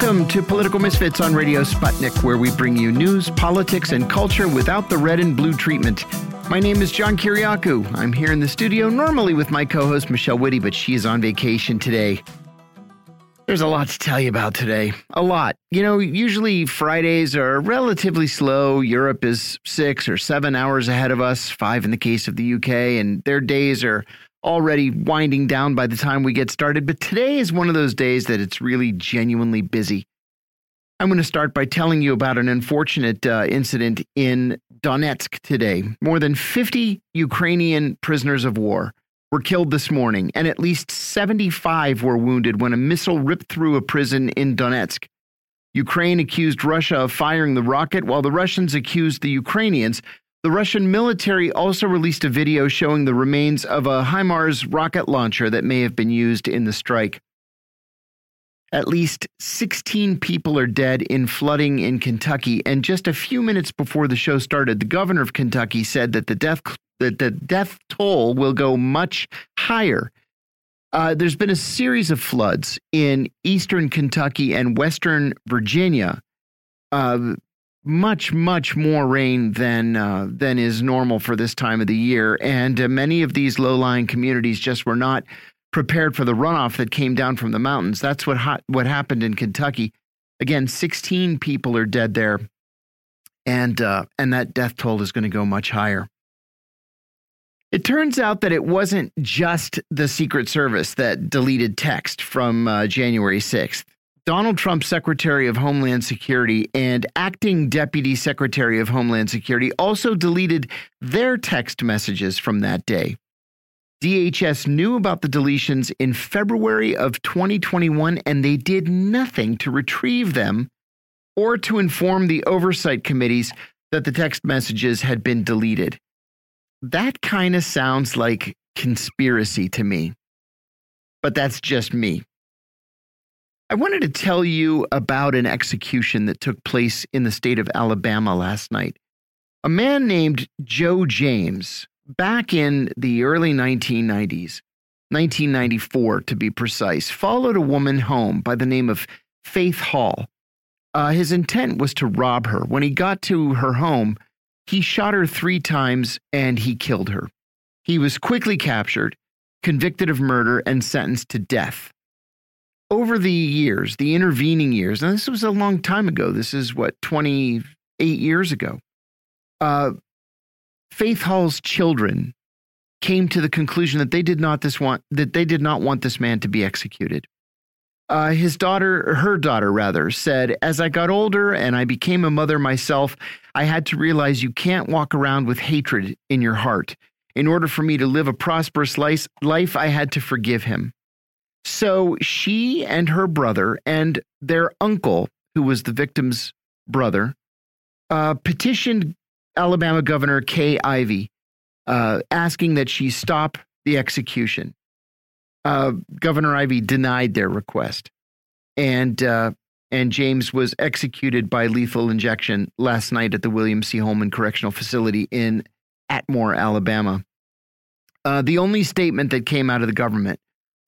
Welcome to Political Misfits on Radio Sputnik, where we bring you news, politics, and culture without the red and blue treatment. My name is John Kiriakou. I'm here in the studio, normally with my co host Michelle Witte, but she is on vacation today. There's a lot to tell you about today. A lot. You know, usually Fridays are relatively slow. Europe is six or seven hours ahead of us, five in the case of the UK, and their days are already winding down by the time we get started, but today is one of those days that it's really genuinely busy. I'm going to start by telling you about an unfortunate uh, incident in Donetsk today. More than 50 Ukrainian prisoners of war were killed this morning, and at least 75 were wounded when a missile ripped through a prison in Donetsk. Ukraine accused Russia of firing the rocket, while the Russians accused the Ukrainians the Russian military also released a video showing the remains of a HIMARS rocket launcher that may have been used in the strike. At least 16 people are dead in flooding in Kentucky, and just a few minutes before the show started, the governor of Kentucky said that the death that the death toll will go much higher. Uh, there's been a series of floods in eastern Kentucky and western Virginia. Uh, much much more rain than uh, than is normal for this time of the year. And uh, many of these low-lying communities just were not prepared for the runoff that came down from the mountains. That's what what happened in Kentucky. Again 16 people are dead there and uh, and that death toll is going to go much higher. It turns out that it wasn't just the Secret Service that deleted text from uh, January 6th. Donald Trump's Secretary of Homeland Security, and Acting Deputy Secretary of Homeland Security also deleted their text messages from that day. DHS knew about the deletions in February of 2021 and they did nothing to retrieve them or to inform the oversight committees that the text messages had been deleted. That kind of sounds like conspiracy to me. But that's just me. I wanted to tell you about an execution that took place in the state of Alabama last night. A man named Joe James, back in the early 1990s, 1994 to be precise, followed a woman home by the name of Faith Hall. Uh, his intent was to rob her. When he got to her home, he shot her three times and he killed her. He was quickly captured, convicted of murder, and sentenced to death over the years, the intervening years, and this was a long time ago. This is what, 28 years ago. Uh, Faith Hall's children came to the conclusion that they did not this want that they did not want this man to be executed. Uh, his daughter, her daughter rather, said, "As I got older and I became a mother myself, I had to realize you can't walk around with hatred in your heart. In order for me to live a prosperous life, life I had to forgive him." So she and her brother and their uncle, who was the victim's brother, uh, petitioned Alabama Governor Kay Ivey, uh, asking that she stop the execution. Uh, Governor Ivey denied their request, and uh, and James was executed by lethal injection last night at the William C. Holman Correctional Facility in Atmore, Alabama. Uh, the only statement that came out of the government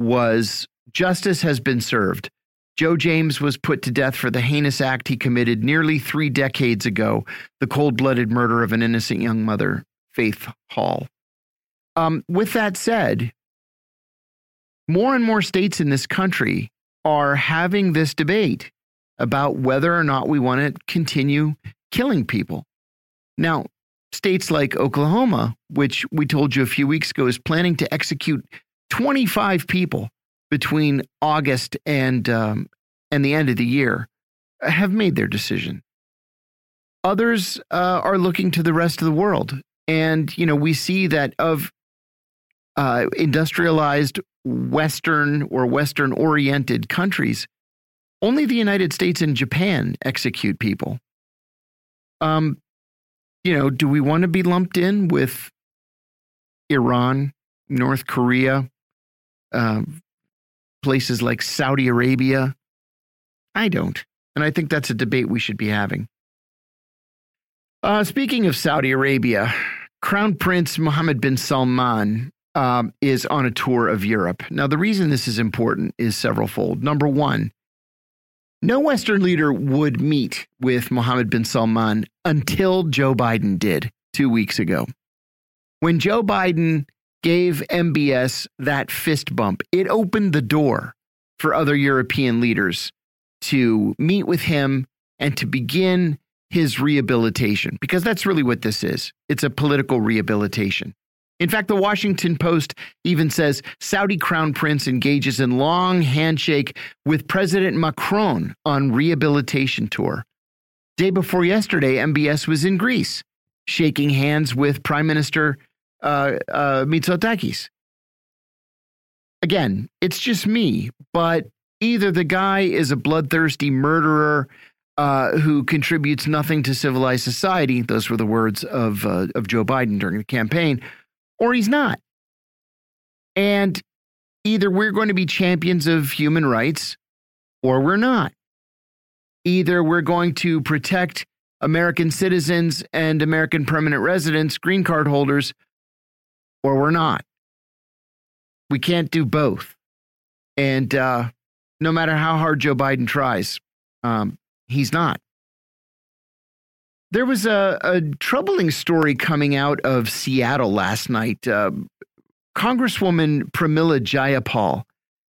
was justice has been served. Joe James was put to death for the heinous act he committed nearly three decades ago the cold blooded murder of an innocent young mother, Faith Hall. Um, with that said, more and more states in this country are having this debate about whether or not we want to continue killing people. Now, states like Oklahoma, which we told you a few weeks ago, is planning to execute 25 people between August and um, and the end of the year have made their decision. Others uh, are looking to the rest of the world, and you know we see that of uh, industrialized Western or Western oriented countries, only the United States and Japan execute people. Um, you know, do we want to be lumped in with Iran, North Korea, uh, places like Saudi Arabia? I don't. And I think that's a debate we should be having. Uh, speaking of Saudi Arabia, Crown Prince Mohammed bin Salman um, is on a tour of Europe. Now, the reason this is important is severalfold. Number one, No Western leader would meet with Mohammed bin Salman until Joe Biden did two weeks ago. When Joe Biden gave MBS that fist bump, it opened the door for other European leaders to meet with him and to begin his rehabilitation, because that's really what this is. It's a political rehabilitation. In fact, the Washington Post even says Saudi Crown Prince engages in long handshake with President Macron on rehabilitation tour. Day before yesterday, MBS was in Greece, shaking hands with Prime Minister uh, uh, Mitsotakis. Again, it's just me, but either the guy is a bloodthirsty murderer uh, who contributes nothing to civilized society. Those were the words of uh, of Joe Biden during the campaign or he's not. And either we're going to be champions of human rights or we're not. Either we're going to protect American citizens and American permanent residents, green card holders, or we're not. We can't do both. And uh, no matter how hard Joe Biden tries, um, he's not. There was a, a troubling story coming out of Seattle last night. Uh, Congresswoman Pramila Jayapal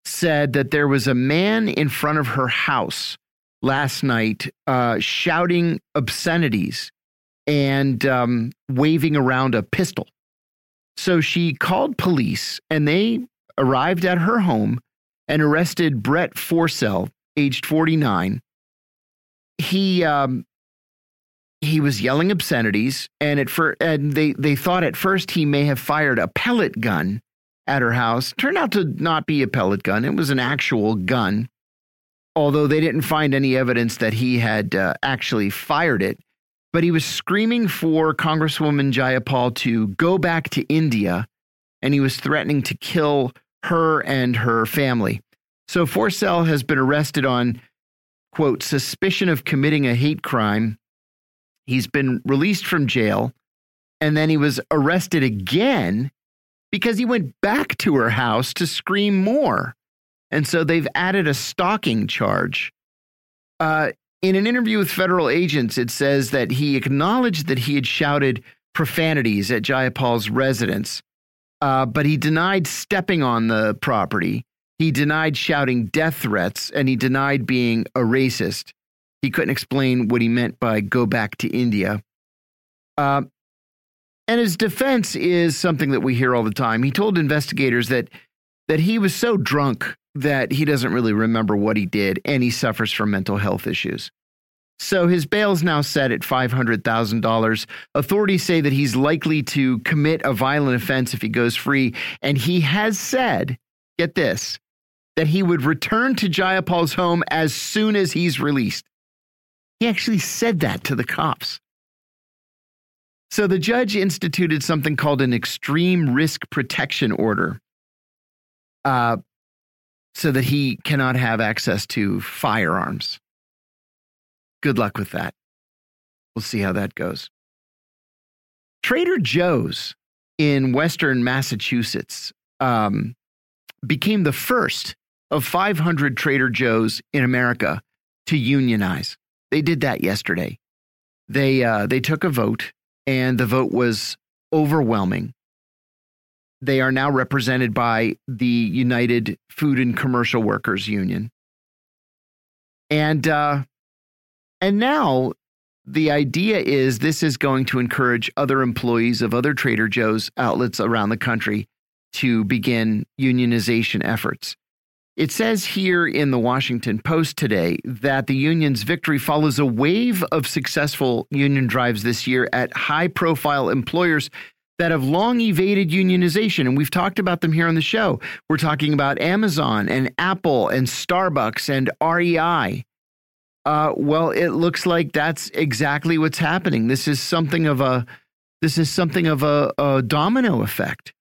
said that there was a man in front of her house last night uh, shouting obscenities and um, waving around a pistol. So she called police and they arrived at her home and arrested Brett Forsell, aged 49. He um, he was yelling obscenities, and at fir- and they they thought at first he may have fired a pellet gun at her house. Turned out to not be a pellet gun; it was an actual gun. Although they didn't find any evidence that he had uh, actually fired it, but he was screaming for Congresswoman Jayapal to go back to India, and he was threatening to kill her and her family. So Forsell has been arrested on quote suspicion of committing a hate crime He's been released from jail and then he was arrested again because he went back to her house to scream more. And so they've added a stalking charge. Uh, in an interview with federal agents, it says that he acknowledged that he had shouted profanities at Jayapal's residence, uh, but he denied stepping on the property. He denied shouting death threats, and he denied being a racist. He couldn't explain what he meant by go back to India. Uh, and his defense is something that we hear all the time. He told investigators that that he was so drunk that he doesn't really remember what he did and he suffers from mental health issues. So his bail is now set at $500,000. Authorities say that he's likely to commit a violent offense if he goes free. And he has said, get this, that he would return to Jayapal's home as soon as he's released. He actually said that to the cops. So the judge instituted something called an extreme risk protection order uh, so that he cannot have access to firearms. Good luck with that. We'll see how that goes. Trader Joe's in Western Massachusetts um, became the first of 500 Trader Joe's in America to unionize. They did that yesterday. They uh, they took a vote, and the vote was overwhelming. They are now represented by the United Food and Commercial Workers Union, and uh, and now the idea is this is going to encourage other employees of other Trader Joe's outlets around the country to begin unionization efforts. It says here in the Washington Post today that the union's victory follows a wave of successful union drives this year at high profile employers that have long evaded unionization. And we've talked about them here on the show. We're talking about Amazon and Apple and Starbucks and REI. Uh, well, it looks like that's exactly what's happening. This is something of a this is something of a, a domino effect.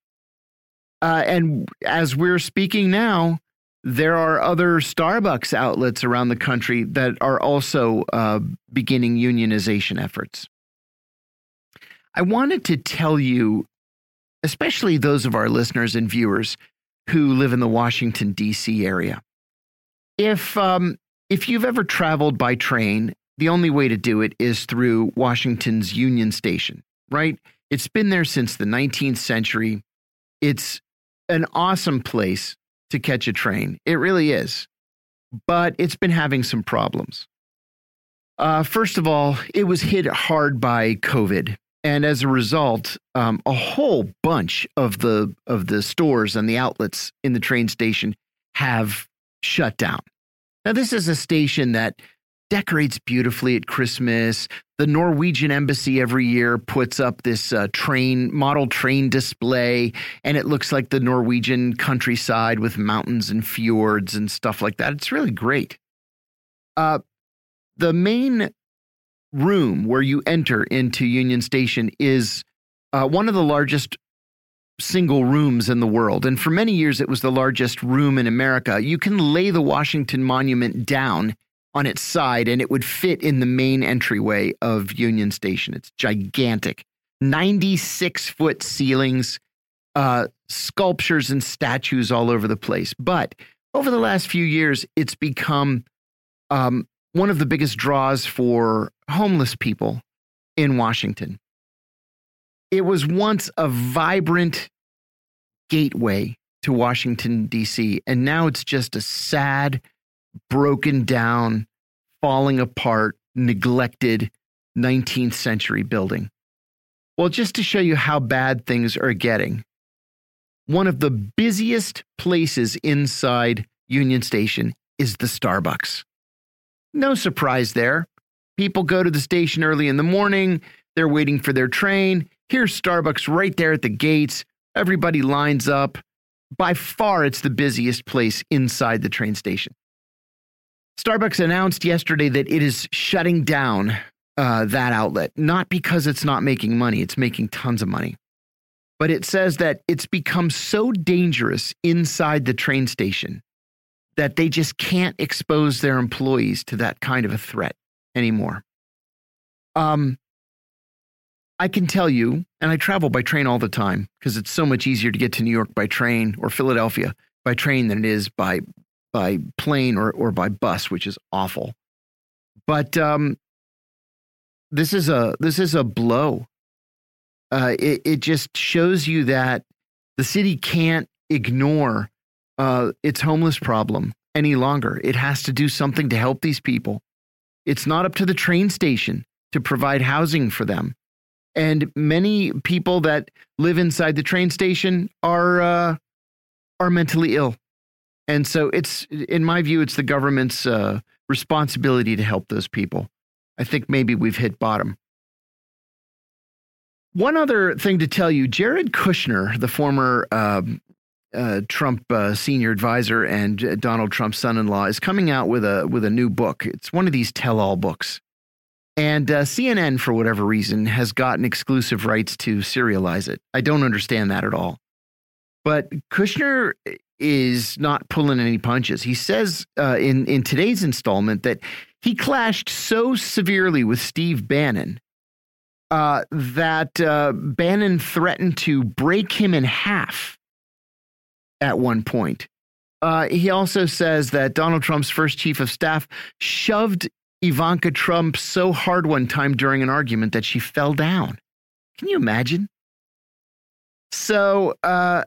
Uh, and as we're speaking now, there are other Starbucks outlets around the country that are also uh, beginning unionization efforts. I wanted to tell you, especially those of our listeners and viewers who live in the Washington, D.C. area, if, um, if you've ever traveled by train, the only way to do it is through Washington's Union Station, right? It's been there since the 19th century. It's an awesome place to catch a train. It really is. But it's been having some problems. Uh, first of all, it was hit hard by COVID. And as a result, um, a whole bunch of the of the stores and the outlets in the train station have shut down. Now, this is a station that decorates beautifully at Christmas. The Norwegian embassy every year puts up this uh, train model train display, and it looks like the Norwegian countryside with mountains and fjords and stuff like that. It's really great. Uh, the main room where you enter into Union Station is uh, one of the largest single rooms in the world. And for many years, it was the largest room in America. You can lay the Washington Monument down on its side and it would fit in the main entryway of Union Station. It's gigantic. 96 foot ceilings, uh, sculptures and statues all over the place. But over the last few years, it's become um, one of the biggest draws for homeless people in Washington. It was once a vibrant gateway to Washington, D.C., and now it's just a sad, broken down, falling apart, neglected 19th century building. Well, just to show you how bad things are getting, one of the busiest places inside Union Station is the Starbucks. No surprise there. People go to the station early in the morning, they're waiting for their train. Here's Starbucks right there at the gates. Everybody lines up. By far, it's the busiest place inside the train station. Starbucks announced yesterday that it is shutting down uh, that outlet, not because it's not making money, it's making tons of money. But it says that it's become so dangerous inside the train station that they just can't expose their employees to that kind of a threat anymore. Um, I can tell you, and I travel by train all the time because it's so much easier to get to New York by train or Philadelphia by train than it is by by plane or, or by bus, which is awful. But um, this is a this is a blow. Uh, it it just shows you that the city can't ignore uh, its homeless problem any longer. It has to do something to help these people. It's not up to the train station to provide housing for them. And many people that live inside the train station are uh, are mentally ill and so it's, in my view, it's the government's uh, responsibility to help those people. I think maybe we've hit bottom. One other thing to tell you Jared Kushner, the former uh, uh, Trump uh, senior advisor and Donald Trump's son-in-law, is coming out with a with a new book. It's one of these tell-all books, and uh, CNN, for whatever reason, has gotten exclusive rights to serialize it. I don't understand that at all. But Kushner is not pulling any punches. He says uh, in in today's installment that he clashed so severely with Steve Bannon uh, that uh, Bannon threatened to break him in half at one point. Uh, he also says that Donald Trump's first chief of staff shoved Ivanka Trump so hard one time during an argument that she fell down. Can you imagine? So, uh,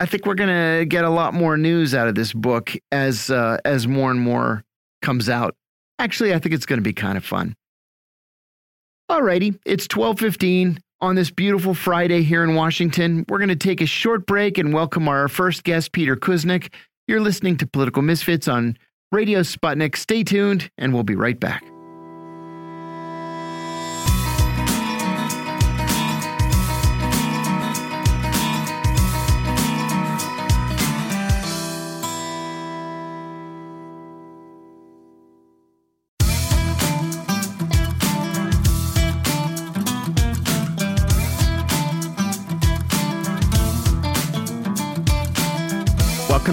I think we're gonna get a lot more news out of this book as uh, as more and more comes out. Actually, I think it's gonna be kind of fun. Alrighty, it's twelve fifteen on this beautiful Friday here in Washington. We're gonna take a short break and welcome our first guest, Peter Kuznick. You're listening to Political Misfits on Radio Sputnik. Stay tuned, and we'll be right back.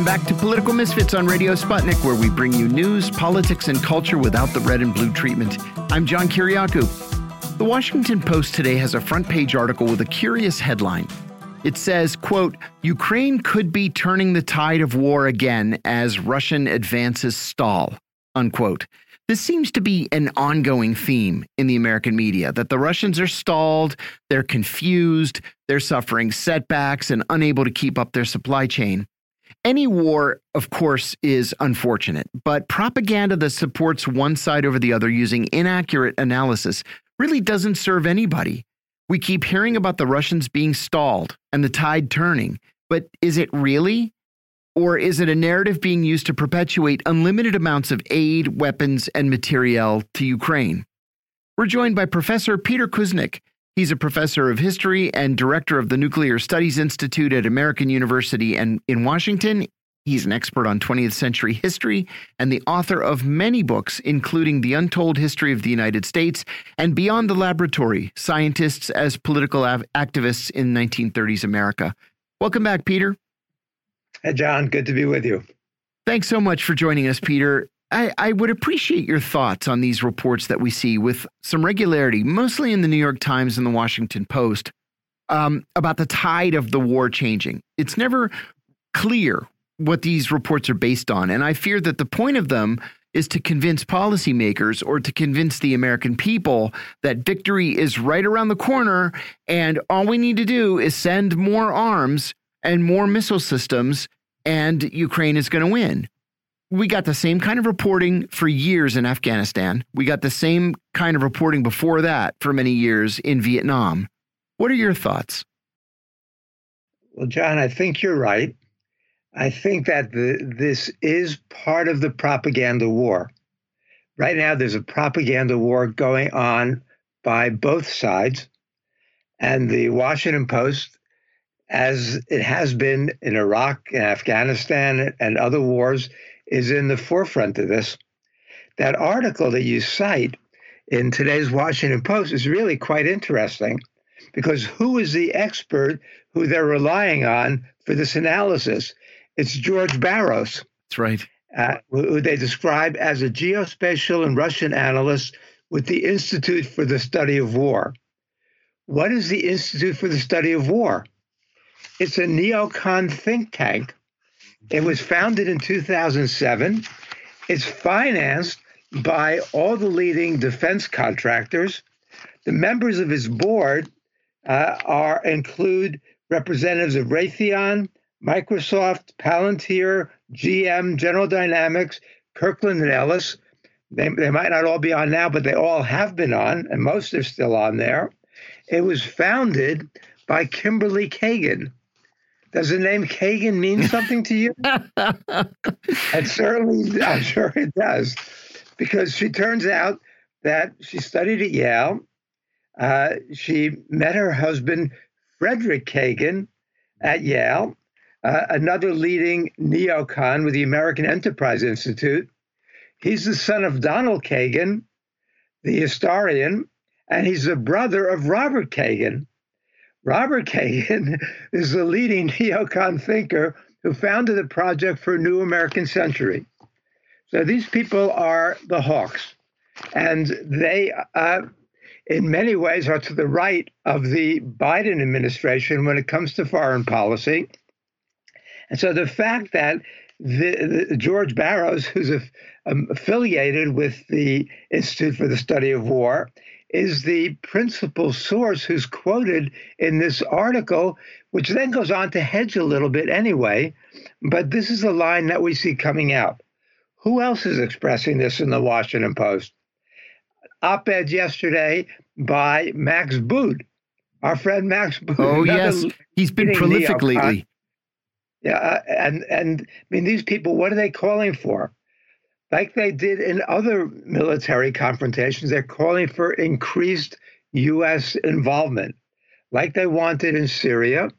Back to Political Misfits on Radio Sputnik, where we bring you news, politics, and culture without the red and blue treatment. I'm John Kiriakou. The Washington Post today has a front page article with a curious headline. It says, quote, Ukraine could be turning the tide of war again as Russian advances stall, unquote. This seems to be an ongoing theme in the American media that the Russians are stalled, they're confused, they're suffering setbacks and unable to keep up their supply chain. Any war, of course, is unfortunate, but propaganda that supports one side over the other using inaccurate analysis really doesn't serve anybody. We keep hearing about the Russians being stalled and the tide turning, but is it really? Or is it a narrative being used to perpetuate unlimited amounts of aid, weapons, and materiel to Ukraine? We're joined by Professor Peter Kuznick. He's a professor of history and director of the Nuclear Studies Institute at American University and in Washington. He's an expert on 20th century history and the author of many books, including The Untold History of the United States and Beyond the Laboratory Scientists as Political Activists in 1930s America. Welcome back, Peter. Hey, John, good to be with you. Thanks so much for joining us, Peter. I, I, would appreciate your thoughts on these reports that we see with some regularity, mostly in the New York Times and the Washington Post, um, about the tide of the war changing. It's never clear what these reports are based on. And I fear that the point of them is to convince policymakers or to convince the American people that victory is right around the corner and all we need to do is send more arms and more missile systems, and Ukraine is going to win. We got the same kind of reporting for years in Afghanistan. We got the same kind of reporting before that for many years in Vietnam. What are your thoughts? Well, John, I think you're right. I think that the, this is part of the propaganda war. Right now, there's a propaganda war going on by both sides. And the Washington Post as it has been in Iraq and Afghanistan and other wars, is in the forefront of this. That article that you cite in today's Washington Post is really quite interesting because who is the expert who they're relying on for this analysis? It's George Barros. That's right. Uh, who they describe as a geospatial and Russian analyst with the Institute for the Study of War. What is the Institute for the Study of War? It's a neocon think tank. It was founded in 2007. It's financed by all the leading defense contractors. The members of its board uh, are include representatives of Raytheon, Microsoft, Palantir, GM, General Dynamics, Kirkland and Ellis. They, they might not all be on now, but they all have been on, and most are still on there. It was founded by Kimberly Kagan, does the name Kagan mean something to you? and certainly, I'm sure it does, because she turns out that she studied at Yale. Uh, she met her husband, Frederick Kagan, at Yale, uh, another leading neocon with the American Enterprise Institute. He's the son of Donald Kagan, the historian, and he's the brother of Robert Kagan, Robert Kagan is the leading neocon thinker who founded the Project for a New American Century. So these people are the hawks, and they, uh, in many ways, are to the right of the Biden administration when it comes to foreign policy. And so the fact that the, the George Barros, who's a, um, affiliated with the Institute for the Study of War, is the principal source who's quoted in this article, which then goes on to hedge a little bit anyway. But this is a line that we see coming out. Who else is expressing this in the Washington Post? Op ed yesterday by Max Boot, our friend Max Boot. Oh, yes. He's been prolific lately. Yeah. Uh, and, and I mean, these people, what are they calling for? Like they did in other military confrontations, they're calling for increased U.S. involvement, like they wanted in Syria,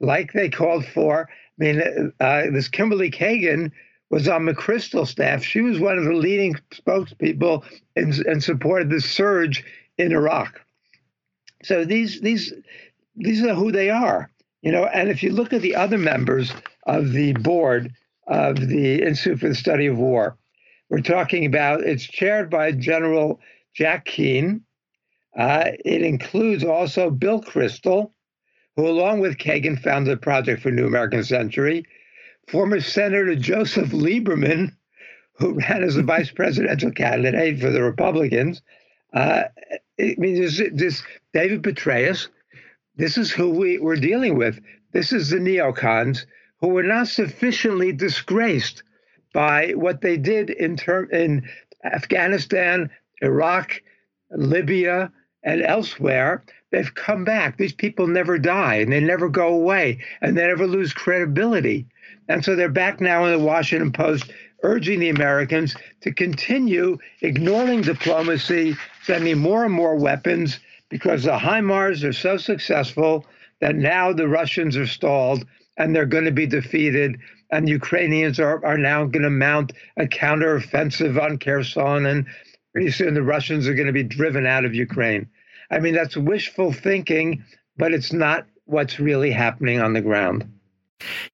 like they called for. I mean, uh, this Kimberly Kagan was on McChrystal staff. She was one of the leading spokespeople and, in support the surge in Iraq. So these these these are who they are, you know. And if you look at the other members of the board of the Institute for the Study of War, we're talking about. It's chaired by General Jack Keane. Uh, it includes also Bill Kristol, who, along with Kagan, founded the Project for New American Century, former Senator Joseph Lieberman, who ran as a vice presidential candidate for the Republicans. Uh, I mean, this, this David Petraeus, this is who we, we're dealing with. This is the neocons who were not sufficiently disgraced by what they did in term in Afghanistan, Iraq, Libya, and elsewhere. They've come back. These people never die and they never go away and they never lose credibility. And so they're back now in the Washington Post urging the Americans to continue ignoring diplomacy, sending more and more weapons because the HIMARS are so successful that now the Russians are stalled and they're going to be defeated. And Ukrainians are, are now going to mount a counteroffensive on Kherson. And pretty soon the Russians are going to be driven out of Ukraine. I mean, that's wishful thinking, but it's not what's really happening on the ground.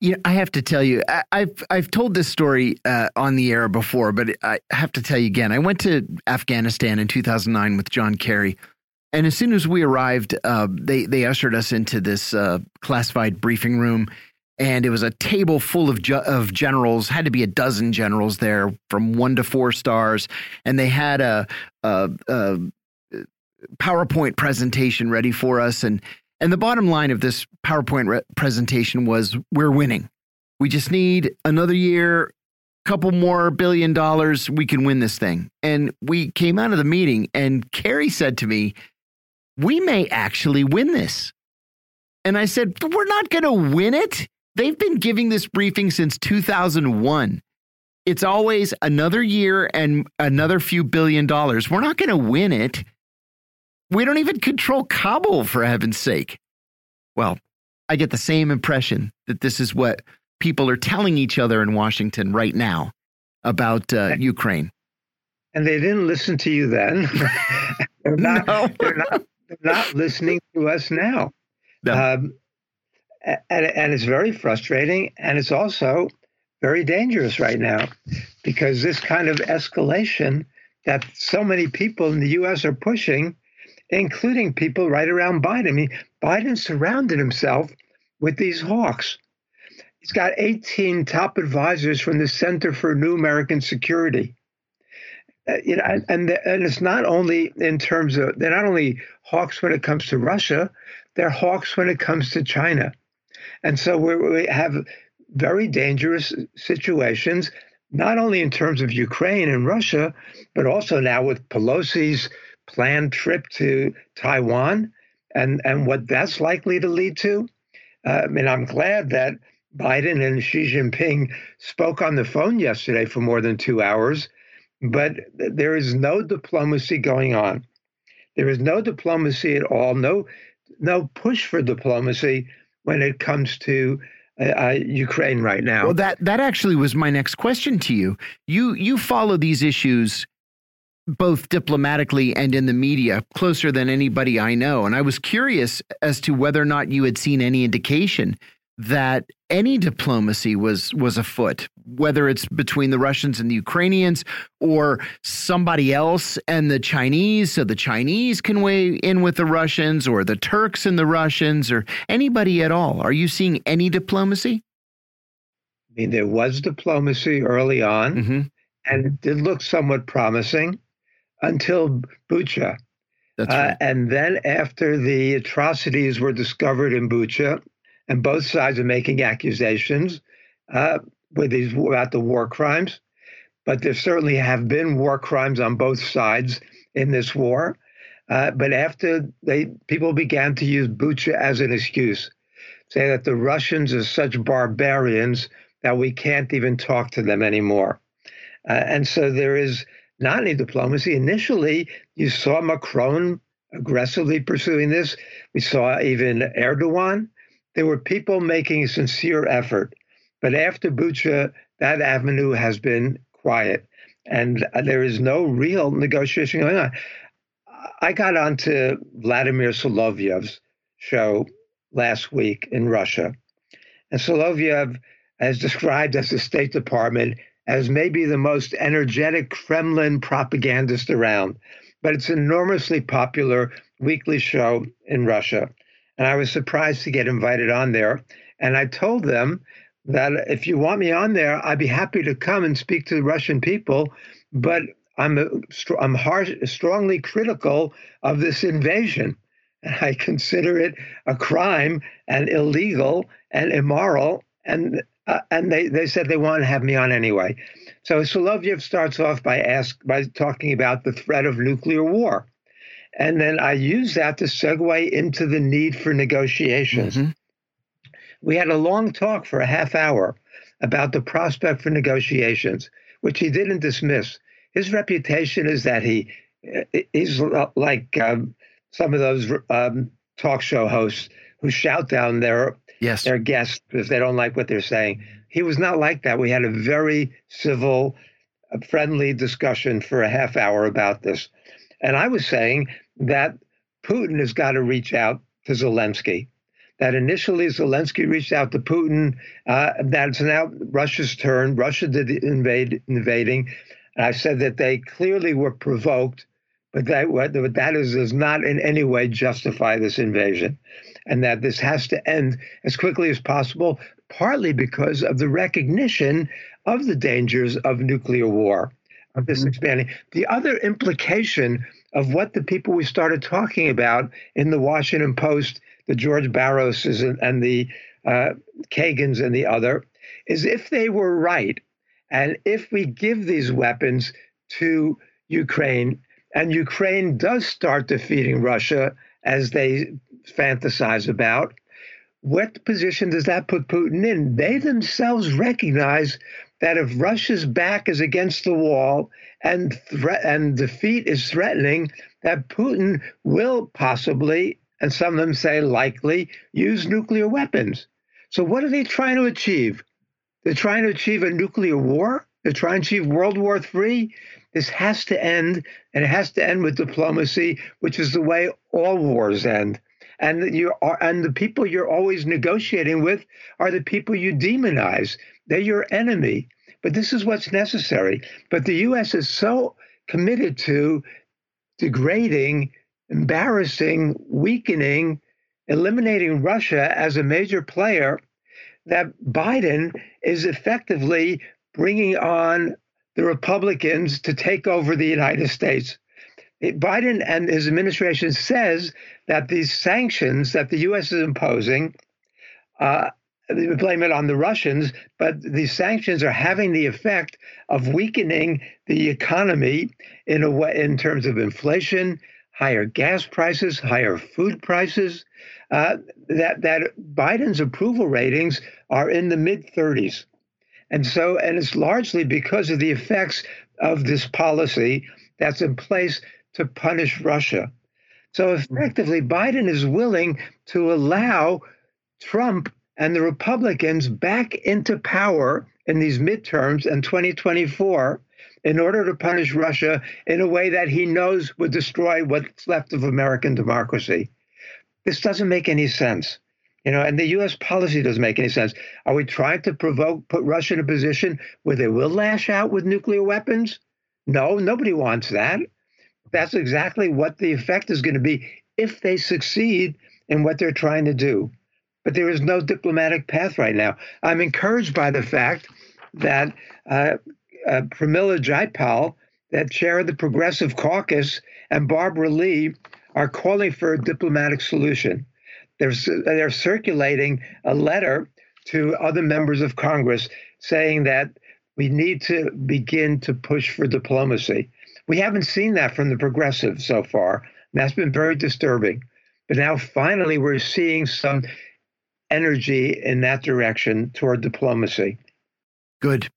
You know, I have to tell you, I, have I've told this story uh, on the air before, but I have to tell you again. I went to Afghanistan in 2009 with John Kerry, and as soon as we arrived, uh, they they ushered us into this uh, classified briefing room, and it was a table full of of generals. Had to be a dozen generals there, from one to four stars, and they had a, a, a PowerPoint presentation ready for us, and and the bottom line of this PowerPoint presentation was we're winning. We just need another year, a couple more billion dollars, we can win this thing. And we came out of the meeting and Kerry said to me, "We may actually win this." And I said, "We're not going to win it. They've been giving this briefing since 2001. It's always another year and another few billion dollars. We're not going to win it." We don't even control Kabul, for heaven's sake. Well, I get the same impression that this is what people are telling each other in Washington right now about uh, Ukraine. And they didn't listen to you then. they're, not, no. they're, not, they're not listening to us now. No. Um, and, and it's very frustrating. And it's also very dangerous right now because this kind of escalation that so many people in the U.S. are pushing including people right around Biden. I mean, Biden surrounded himself with these hawks. He's got 18 top advisors from the Center for New American Security. Uh, you know, and, and, and it's not only in terms of they're not only hawks when it comes to Russia, they're hawks when it comes to China, and so we have very dangerous situations, not only in terms of Ukraine and Russia, but also now with Pelosi's planned trip to Taiwan and, and what that's likely to lead to. Uh, I mean, I'm glad that Biden and Xi Jinping spoke on the phone yesterday for more than two hours, but there is no diplomacy going on. There is no diplomacy at all, no, no push for diplomacy when it comes to uh, uh Ukraine right now. Well, that that actually was my next question to you. You you follow these issues both diplomatically and in the media closer than anybody I know. And I was curious as to whether or not you had seen any indication that any diplomacy was was afoot, whether it's between the Russians and the Ukrainians or somebody else and the Chinese, so the Chinese can weigh in with the Russians, or the Turks and the Russians, or anybody at all. Are you seeing any diplomacy? I mean, there was diplomacy early on, mm -hmm. and it did look somewhat promising until Bucha. That's uh, right. Uh, and then after the atrocities were discovered in Bucha, and both sides are making accusations uh, with these about the war crimes, but there certainly have been war crimes on both sides in this war. Uh, but after they people began to use Bucha as an excuse, say that the Russians are such barbarians that we can't even talk to them anymore. Uh, and so there is not any diplomacy. Initially, you saw Macron aggressively pursuing this. We saw even Erdogan. There were people making a sincere effort. But after Bucha, that avenue has been quiet. And uh, there is no real negotiation going on. I got onto Vladimir Solovyev's show last week in Russia. And Solovyev has described as the State Department as maybe the most energetic Kremlin propagandist around. But it's an enormously popular weekly show in Russia. And I was surprised to get invited on there. And I told them that if you want me on there, I'd be happy to come and speak to the Russian people. But I'm a, I'm harsh, strongly critical of this invasion. And I consider it a crime and illegal and immoral. And uh, and they, they said they want to have me on anyway. So Solovyev starts off by ask by talking about the threat of nuclear war. And then I use that to segue into the need for negotiations. Mm-hmm. We had a long talk for a half hour about the prospect for negotiations, which he didn't dismiss. His reputation is that he he's like um, some of those um, talk show hosts who shout down their yes. their guests if they don't like what they're saying. He was not like that. We had a very civil, friendly discussion for a half hour about this. And I was saying that Putin has got to reach out to Zelensky. That initially Zelensky reached out to Putin. Uh, it's now Russia's turn. Russia did the invade, invading. And I said that they clearly were provoked, but that what that is does not in any way justify this invasion, and that this has to end as quickly as possible. Partly because of the recognition of the dangers of nuclear war, of this mm-hmm. expanding. The other implication of what the people we started talking about in the Washington Post, the George Barroses and, and the uh, Kagans and the other, is if they were right, and if we give these weapons to Ukraine, and Ukraine does start defeating Russia as they fantasize about, what position does that put Putin in? They themselves recognize that if Russia's back is against the wall and threat and defeat is threatening, that Putin will possibly, and some of them say likely, use nuclear weapons. So what are they trying to achieve? They're trying to achieve a nuclear war. They're trying to achieve World War III. This has to end, and it has to end with diplomacy, which is the way all wars end. And you are, and the people you're always negotiating with are the people you demonize. They're your enemy. But this is what's necessary. But the U.S. is so committed to degrading, embarrassing, weakening, eliminating Russia as a major player that Biden is effectively bringing on the Republicans to take over the United States. Biden and his administration says that these sanctions that the U.S. is imposing, uh, they blame it on the Russians, but these sanctions are having the effect of weakening the economy in a way in terms of inflation, higher gas prices, higher food prices. Uh, that that Biden's approval ratings are in the mid 30s, and so and it's largely because of the effects of this policy that's in place to punish Russia. So effectively, Biden is willing to allow Trump and the Republicans back into power in these midterms in 2024 in order to punish Russia in a way that he knows would destroy what's left of American democracy. This doesn't make any sense. You know, and the U.S. policy doesn't make any sense. Are we trying to provoke, put Russia in a position where they will lash out with nuclear weapons? No, nobody wants that. That's exactly what the effect is going to be if they succeed in what they're trying to do. But there is no diplomatic path right now. I'm encouraged by the fact that uh, uh, Pramila Jayapal, that chair of the Progressive Caucus, and Barbara Lee are calling for a diplomatic solution. They're, they're circulating a letter to other members of Congress saying that we need to begin to push for diplomacy. We haven't seen that from the progressives so far. And that's been very disturbing. But now finally we're seeing some energy in that direction toward diplomacy. Good.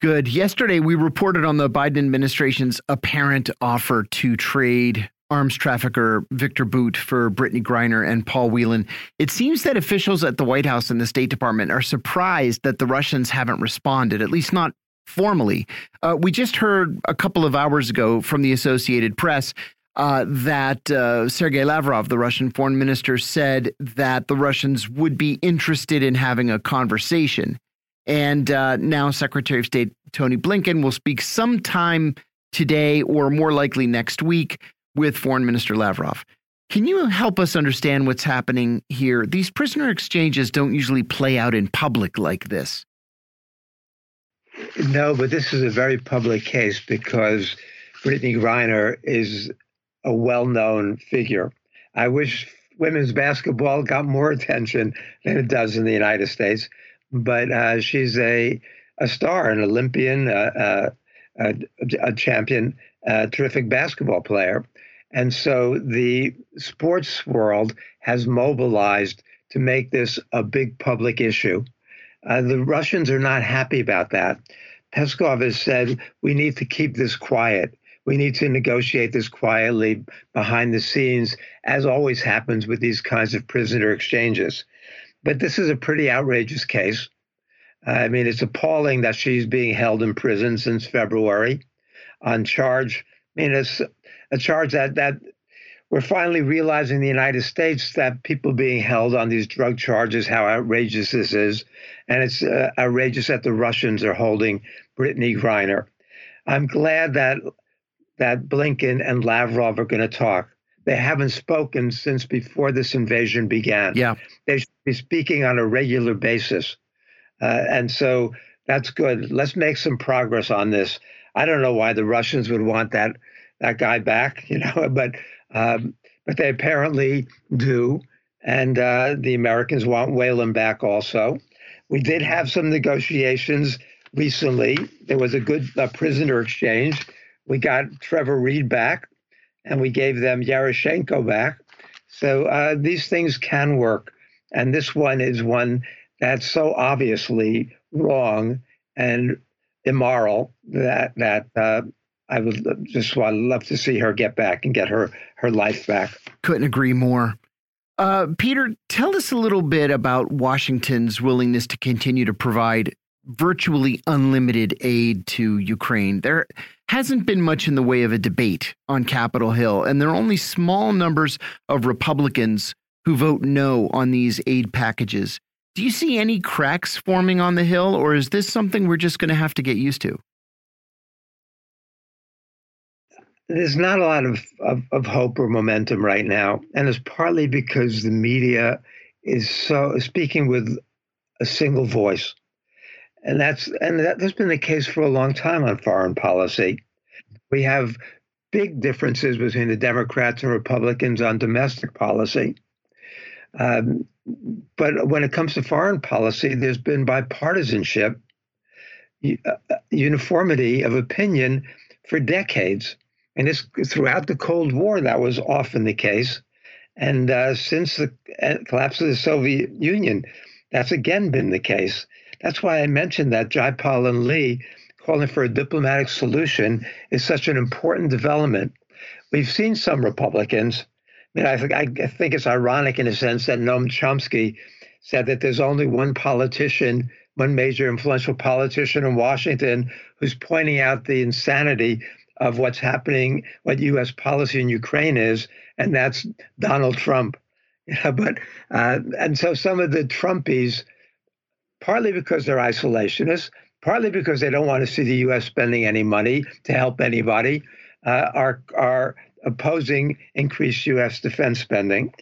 Good. Yesterday, we reported on the Biden administration's apparent offer to trade arms trafficker Viktor Bout for Brittney Griner and Paul Whelan. It seems that officials at the White House and the State Department are surprised that the Russians haven't responded, at least not formally. Uh, we just heard a couple of hours ago from the Associated Press uh, that uh, Sergei Lavrov, the Russian foreign minister, said that the Russians would be interested in having a conversation. And uh, now Secretary of State Tony Blinken will speak sometime today or more likely next week with Foreign Minister Lavrov. Can you help us understand what's happening here? These prisoner exchanges don't usually play out in public like this. No, but this is a very public case because Brittney Griner is a well known figure. I wish women's basketball got more attention than it does in the United States, but uh, she's a, a star, an Olympian, uh, uh, a, a, champion, a terrific basketball player. And so the sports world has mobilized to make this a big public issue. Uh, the Russians are not happy about that. Peskov has said we need to keep this quiet. We need to negotiate this quietly behind the scenes, as always happens with these kinds of prisoner exchanges. But this is a pretty outrageous case. I mean, it's appalling that she's being held in prison since February on charge. I mean, it's a charge that that we're finally realizing in the United States that people being held on these drug charges, how outrageous this is. And it's uh, outrageous that the Russians are holding Brittney Griner. I'm glad that that Blinken and Lavrov are going to talk. They haven't spoken since before this invasion began. Yeah. They should be speaking on a regular basis. Uh, and so that's good. Let's make some progress on this. I don't know why the Russians would want that that guy back, you know, but um, but they apparently do, and uh, the Americans want Whelan back also. We did have some negotiations recently. There was a good uh, prisoner exchange. We got Trevor Reed back, and we gave them Yaroshenko back. So uh, these things can work, and this one is one that's so obviously wrong and immoral that that uh, I would just want love to see her get back and get her her life back. Couldn't agree more. Uh, Peter, tell us a little bit about Washington's willingness to continue to provide virtually unlimited aid to Ukraine. There hasn't been much in the way of a debate on Capitol Hill, and there are only small numbers of Republicans who vote no on these aid packages. Do you see any cracks forming on the Hill, or is this something we're just going to have to get used to? there's not a lot of, of, of, hope or momentum right now. And it's partly because the media is so speaking with a single voice. And that's and that, has been the case for a long time on foreign policy. We have big differences between the Democrats and Republicans on domestic policy. Um, but when it comes to foreign policy, there's been bipartisanship, uh, uniformity of opinion for decades. And this, throughout the Cold War, that was often the case. And uh, since the uh, collapse of the Soviet Union, that's again been the case. That's why I mentioned that Jayapal and Lee calling for a diplomatic solution is such an important development. We've seen some Republicans. I mean, I think, I think it's ironic in a sense that Noam Chomsky said that there's only one politician, one major influential politician in Washington who's pointing out the insanity of what's happening, what U.S. policy in Ukraine is, and that's Donald Trump. You know, but uh, and so some of the Trumpies, partly because they're isolationists, partly because they don't want to see the U.S. spending any money to help anybody, uh, are are opposing increased U.S. defense spending.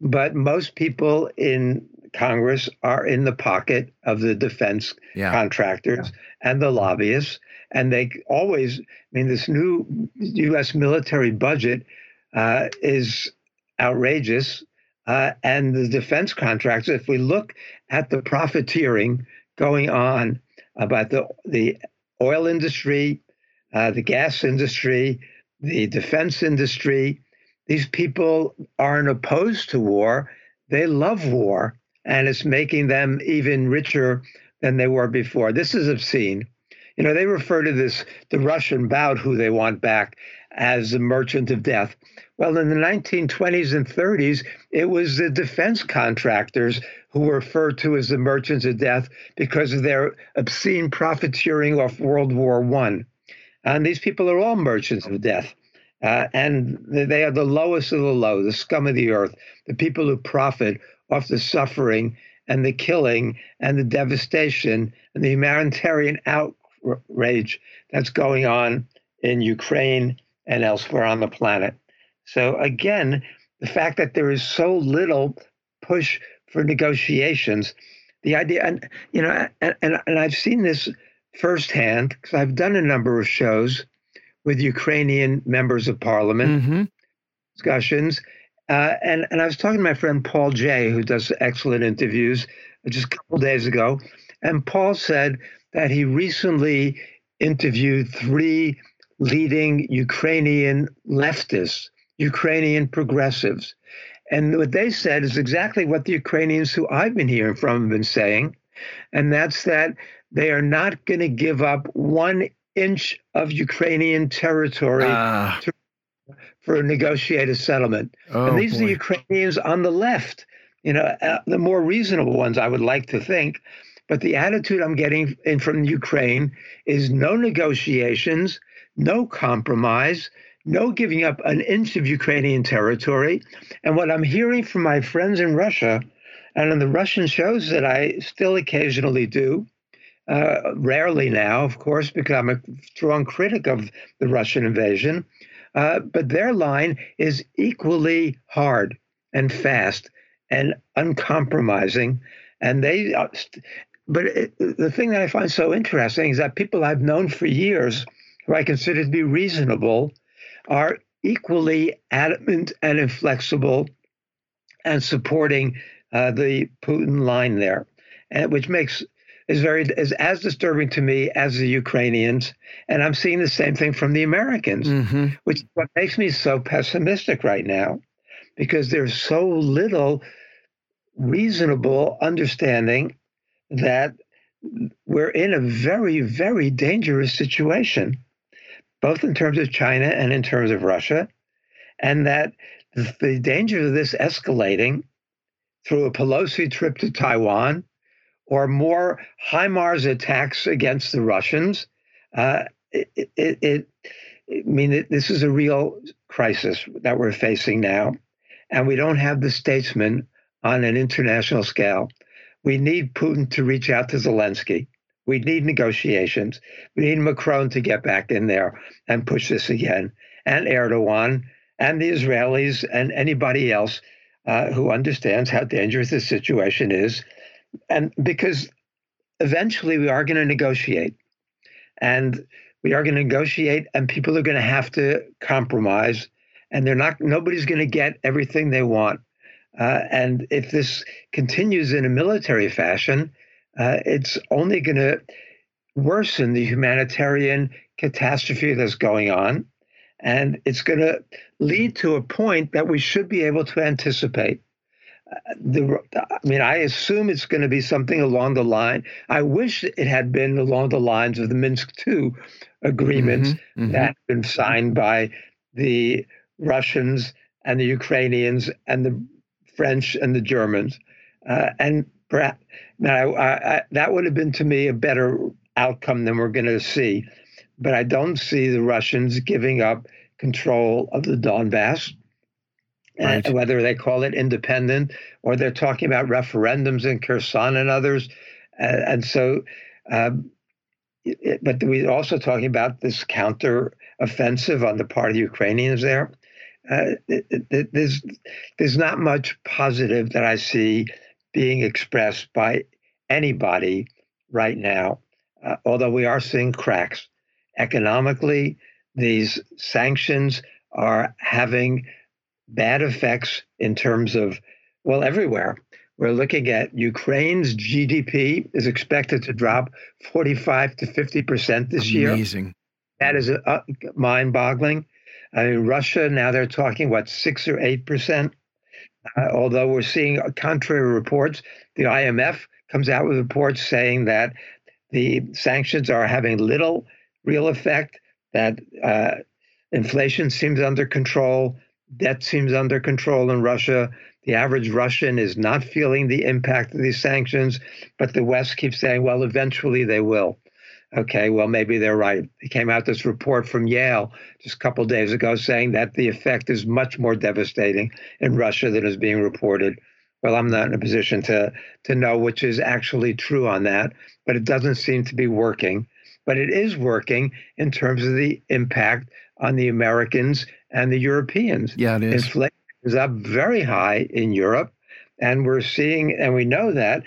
But most people in Congress are in the pocket of the defense yeah. contractors yeah. and the lobbyists and they always, I mean, this new U.S. military budget uh, is outrageous. Uh, and the defense contractors, if we look at the profiteering going on about the, the oil industry, uh, the gas industry, the defense industry, these people aren't opposed to war. They love war, and it's making them even richer than they were before. This is obscene. You know, they refer to this, the Russian Bout who they want back, as the merchant of death. Well, in the 1920s and 30s, it was the defense contractors who were referred to as the merchants of death because of their obscene profiteering off World War One. And these people are all merchants of death. Uh, and they are the lowest of the low, the scum of the earth, the people who profit off the suffering and the killing and the devastation and the humanitarian outrage that's going on in Ukraine and elsewhere on the planet. So again, the fact that there is so little push for negotiations. The idea, and you know, and, and, and I've seen this firsthand because I've done a number of shows with Ukrainian members of parliament mm-hmm. discussions. Uh, and, and I was talking to my friend Paul Jay, who does excellent interviews, just a couple days ago. And Paul said that he recently interviewed three leading Ukrainian leftists, Ukrainian progressives. And what they said is exactly what the Ukrainians who I've been hearing from have been saying. And that's that they are not going to give up one inch of Ukrainian territory uh. to, for a negotiated settlement. Oh, and these boy. are the Ukrainians on the left, you know, uh, the more reasonable ones, I would like to think. But the attitude I'm getting in from Ukraine is no negotiations, no compromise, no giving up an inch of Ukrainian territory. And what I'm hearing from my friends in Russia and on the Russian shows that I still occasionally do, uh, rarely now, of course, because I'm a strong critic of the Russian invasion, uh, but their line is equally hard and fast and uncompromising. And they, uh, but it, the thing that I find so interesting is that people I've known for years, who I consider to be reasonable, are equally adamant and inflexible and supporting uh, the Putin line there, and which makes is very is as disturbing to me as the Ukrainians, and I'm seeing the same thing from the Americans, mm-hmm. which is what makes me so pessimistic right now, because there's so little reasonable understanding that we're in a very very dangerous situation, both in terms of China and in terms of Russia, and that the danger of this escalating through a Pelosi trip to Taiwan or more HIMARS attacks against the Russians. Uh, it, it, it, I mean, it, this is a real crisis that we're facing now, and we don't have the statesmen on an international scale. We need Putin to reach out to Zelensky. We need negotiations. We need Macron to get back in there and push this again, and Erdogan, and the Israelis, and anybody else uh, who understands how dangerous this situation is and because eventually we are going to negotiate and we are going to negotiate and people are going to have to compromise and they're not nobody's going to get everything they want uh, and if this continues in a military fashion uh, it's only going to worsen the humanitarian catastrophe that's going on and it's going to lead to a point that we should be able to anticipate the, I mean, I assume it's going to be something along the line. I wish it had been along the lines of the Minsk II agreements mm-hmm, mm-hmm. that have been signed by the Russians and the Ukrainians and the French and the Germans. Uh, and perhaps now I, I, that would have been to me a better outcome than we're going to see. But I don't see the Russians giving up control of the Donbass right. whether they call it independent or they're talking about referendums in Kherson and others. Uh, and so, um, it, but we're also talking about this counter offensive on the part of the Ukrainians there. Uh, it, it, there's there's not much positive that I see being expressed by anybody right now. Uh, although we are seeing cracks economically, these sanctions are having bad effects in terms of, well, everywhere. We're looking at Ukraine's GDP is expected to drop 45 to 50% this Amazing. year. Amazing. That is uh, mind boggling. I mean, Russia, now they're talking, what, 6 or 8%? Uh, although we're seeing contrary reports, the IMF comes out with reports saying that the sanctions are having little real effect, that uh, inflation seems under control, Debt seems under control in Russia. The average Russian is not feeling the impact of these sanctions, but the West keeps saying, well, eventually they will. Okay, well, maybe they're right. It came out this report from Yale just a couple days ago saying that the effect is much more devastating in Russia than is being reported. Well, I'm not in a position to to know which is actually true on that, but it doesn't seem to be working. But it is working in terms of the impact on the Americans and the Europeans. Yeah, it is. Inflation is up very high in Europe. And we're seeing, and we know that,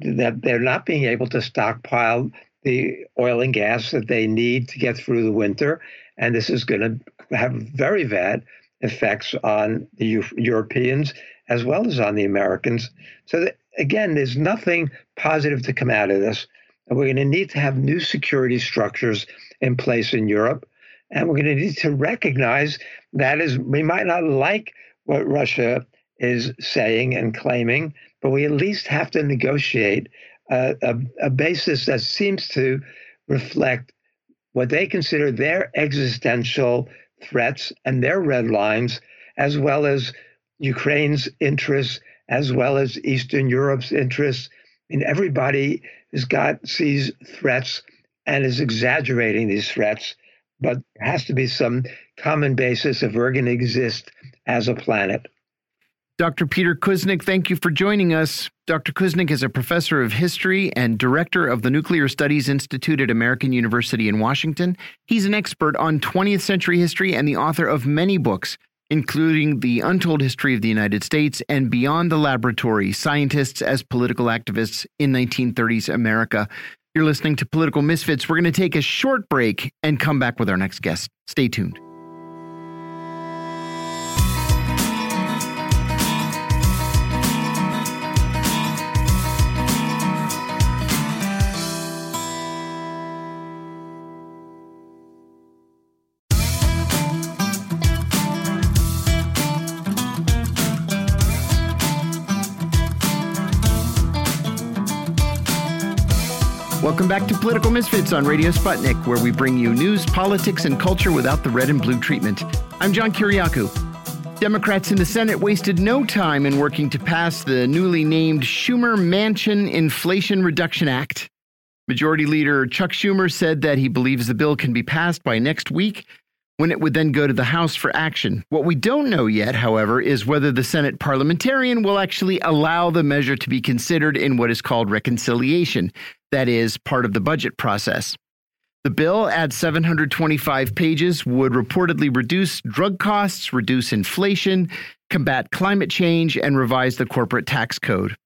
that they're not being able to stockpile the oil and gas that they need to get through the winter. And this is going to have very bad effects on the Europeans as well as on the Americans. So, that, again, there's nothing positive to come out of this. And we're going to need to have new security structures in place in Europe. And we're going to need to recognize that is, we might not like what Russia is saying and claiming, but we at least have to negotiate a, a, basis that seems to reflect what they consider their existential threats and their red lines, as well as Ukraine's interests, as well as Eastern Europe's interests. Mean, everybody has got sees threats and is exaggerating these threats, but there has to be some common basis if we're going to exist as a planet. Dr. Peter Kuznick, thank you for joining us. Dr. Kuznick is a professor of history and director of the Nuclear Studies Institute at American University in Washington. He's an expert on 20th century history and the author of many books, including The Untold History of the United States and Beyond the Laboratory Scientists as Political Activists in 1930s America. You're listening to Political Misfits. We're going to take a short break and come back with our next guest. Stay tuned. Welcome back to Political Misfits on Radio Sputnik, where we bring you news, politics, and culture without the red and blue treatment. I'm John Kiriakou. Democrats in the Senate wasted no time in working to pass the newly named Schumer Manchin Inflation Reduction Act. Majority Leader Chuck Schumer said that he believes the bill can be passed by next week when it would then go to the House for action. What we don't know yet, however, is whether the Senate parliamentarian will actually allow the measure to be considered in what is called reconciliation, that is, part of the budget process. The bill, at 725 pages, would reportedly reduce drug costs, reduce inflation, combat climate change, and revise the corporate tax code.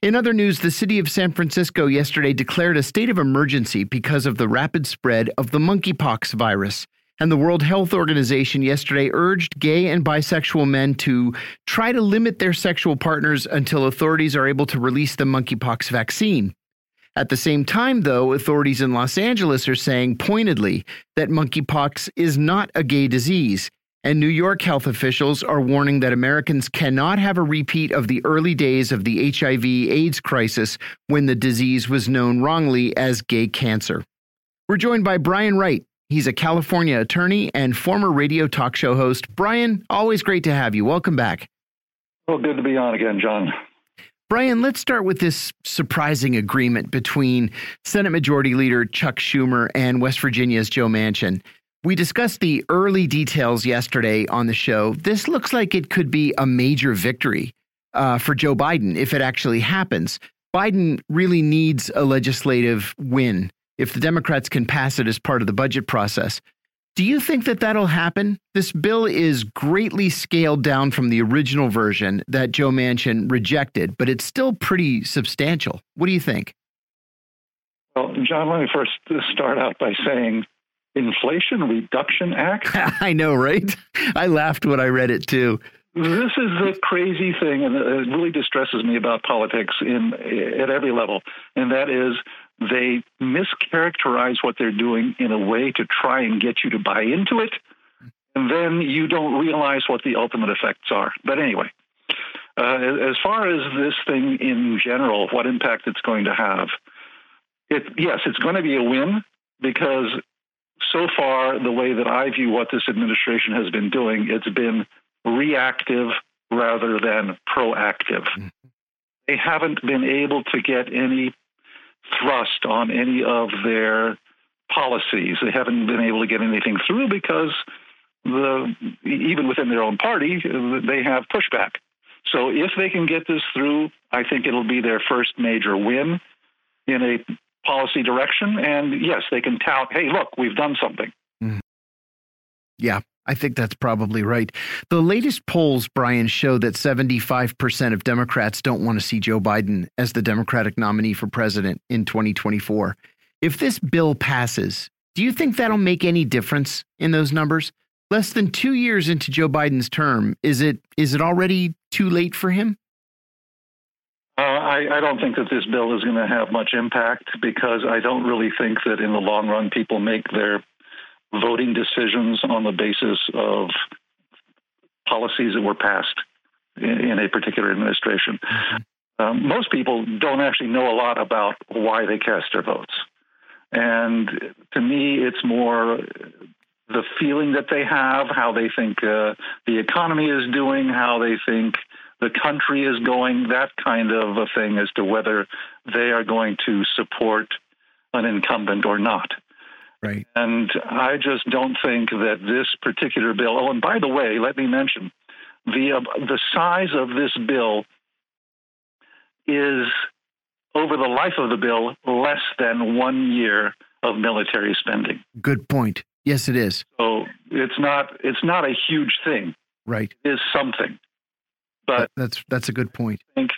In other news, the city of San Francisco yesterday declared a state of emergency because of the rapid spread of the monkeypox virus and the World Health Organization yesterday urged gay and bisexual men to try to limit their sexual partners until authorities are able to release the monkeypox vaccine. At the same time, though, authorities in Los Angeles are saying pointedly that monkeypox is not a gay disease. And New York health officials are warning that Americans cannot have a repeat of the early days of the HIV AIDS crisis when the disease was known wrongly as gay cancer. We're joined by Brian Wright, He's a California attorney and former radio talk show host. Brian, always great to have you. Welcome back. Well, good to be on again, John. Brian, let's start with this surprising agreement between Senate Majority Leader Chuck Schumer and West Virginia's Joe Manchin. We discussed the early details yesterday on the show. This looks like it could be a major victory uh, for Joe Biden if it actually happens. Biden really needs a legislative win if the Democrats can pass it as part of the budget process. Do you think that that'll happen? This bill is greatly scaled down from the original version that Joe Manchin rejected, but it's still pretty substantial. What do you think? Well, John, let me first start out by saying Inflation Reduction Act. I know, right? I laughed when I read it too. This is the crazy thing, and it really distresses me about politics in at every level, and that is they mischaracterize what they're doing in a way to try and get you to buy into it, and then you don't realize what the ultimate effects are. But anyway, uh, as far as this thing in general, what impact it's going to have, it, yes, it's going to be a win because so far, the way that I view what this administration has been doing, it's been reactive rather than proactive. Mm-hmm. They haven't been able to get any thrust on any of their policies. They haven't been able to get anything through because the even within their own party they have pushback. So if they can get this through, I think it'll be their first major win in a policy direction. And yes, they can tout, "Hey, look, we've done something." Mm. Yeah, I think that's probably right. The latest polls, Brian, show that 75% of Democrats don't want to see Joe Biden as the Democratic nominee for president in 2024. If this bill passes, do you think that'll make any difference in those numbers? Less than two years into Joe Biden's term, is it is it already too late for him? Uh, I, I, don't think that this bill is going to have much impact because I don't really think that in the long run people make their voting decisions on the basis of policies that were passed in, in a particular administration. Mm-hmm. Um, most people don't actually know a lot about why they cast their votes. And to me, it's more the feeling that they have, how they think uh, the economy is doing, how they think the country is going, that kind of a thing as to whether they are going to support an incumbent or not. Right. And I just don't think that this particular bill. Oh, and by the way, let me mention the uh, the size of this bill is over the life of the bill less than one year of military spending. Good point. Yes, it is. So it's not it's not a huge thing. Right. It is something. But that's that's a good point. I, think,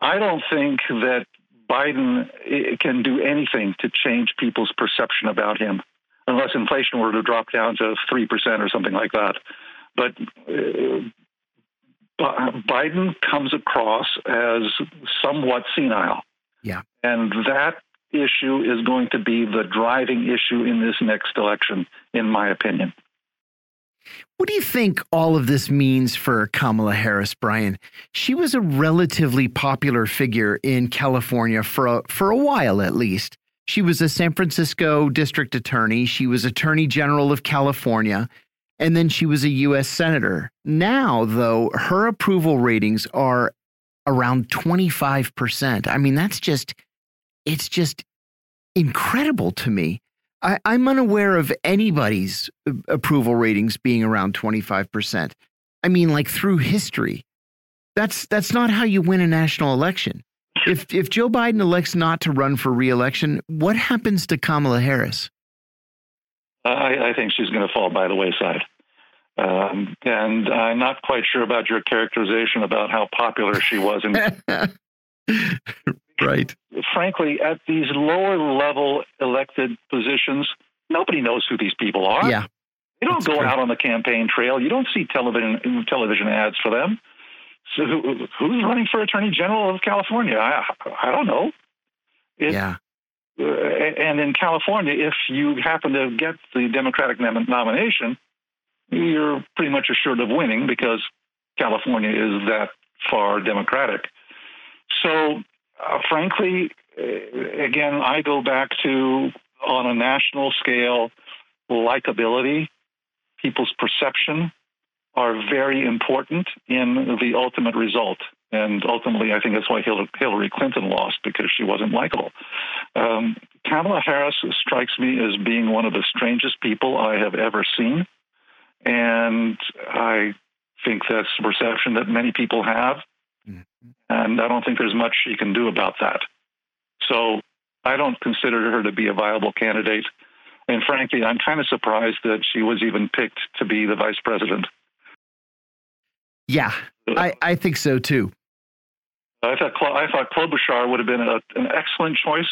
I don't think that Biden eh, can do anything to change people's perception about him, unless inflation were to drop down to three percent or something like that. But uh, Biden comes across as somewhat senile. Yeah, and that issue is going to be the driving issue in this next election, in my opinion. What do you think all of this means for Kamala Harris, Brian? She was a relatively popular figure in California for a, for a while at least. She was a San Francisco district attorney, she was attorney general of California, and then she was a US senator. Now, though, her approval ratings are around 25%. I mean, that's just it's just incredible to me. I, am unaware of anybody's approval ratings being around 25%. I mean, like through history. That's that's not how you win a national election. If if Joe Biden elects not to run for reelection, what happens to Kamala Harris? I, I think she's going to fall by the wayside. Um, and I'm not quite sure about your characterization about how popular she was. In, right frankly, at these lower level elected positions, nobody knows who these people are. Yeah. They don't go true. out on the campaign trail. You don't see television television ads for them. So who, who's running for Attorney General of California? I, I don't know. It, yeah. Uh, and in California, if you happen to get the Democratic nomination, you're pretty much assured of winning because California is that far Democratic. So uh, frankly, uh, again, I go back to on a national scale, likability, people's perception are very important in the ultimate result. And ultimately, I think that's why Hillary Clinton lost because she wasn't likable. Um, Kamala Harris strikes me as being one of the strangest people I have ever seen. And I think that's a perception that many people have. Mm-hmm. And I don't think there's much she can do about that. So I don't consider her to be a viable candidate. And frankly, I'm kind of surprised that she was even picked to be the vice president. Yeah, I, I think so too. I thought I thought Klobuchar would have been a, an excellent choice,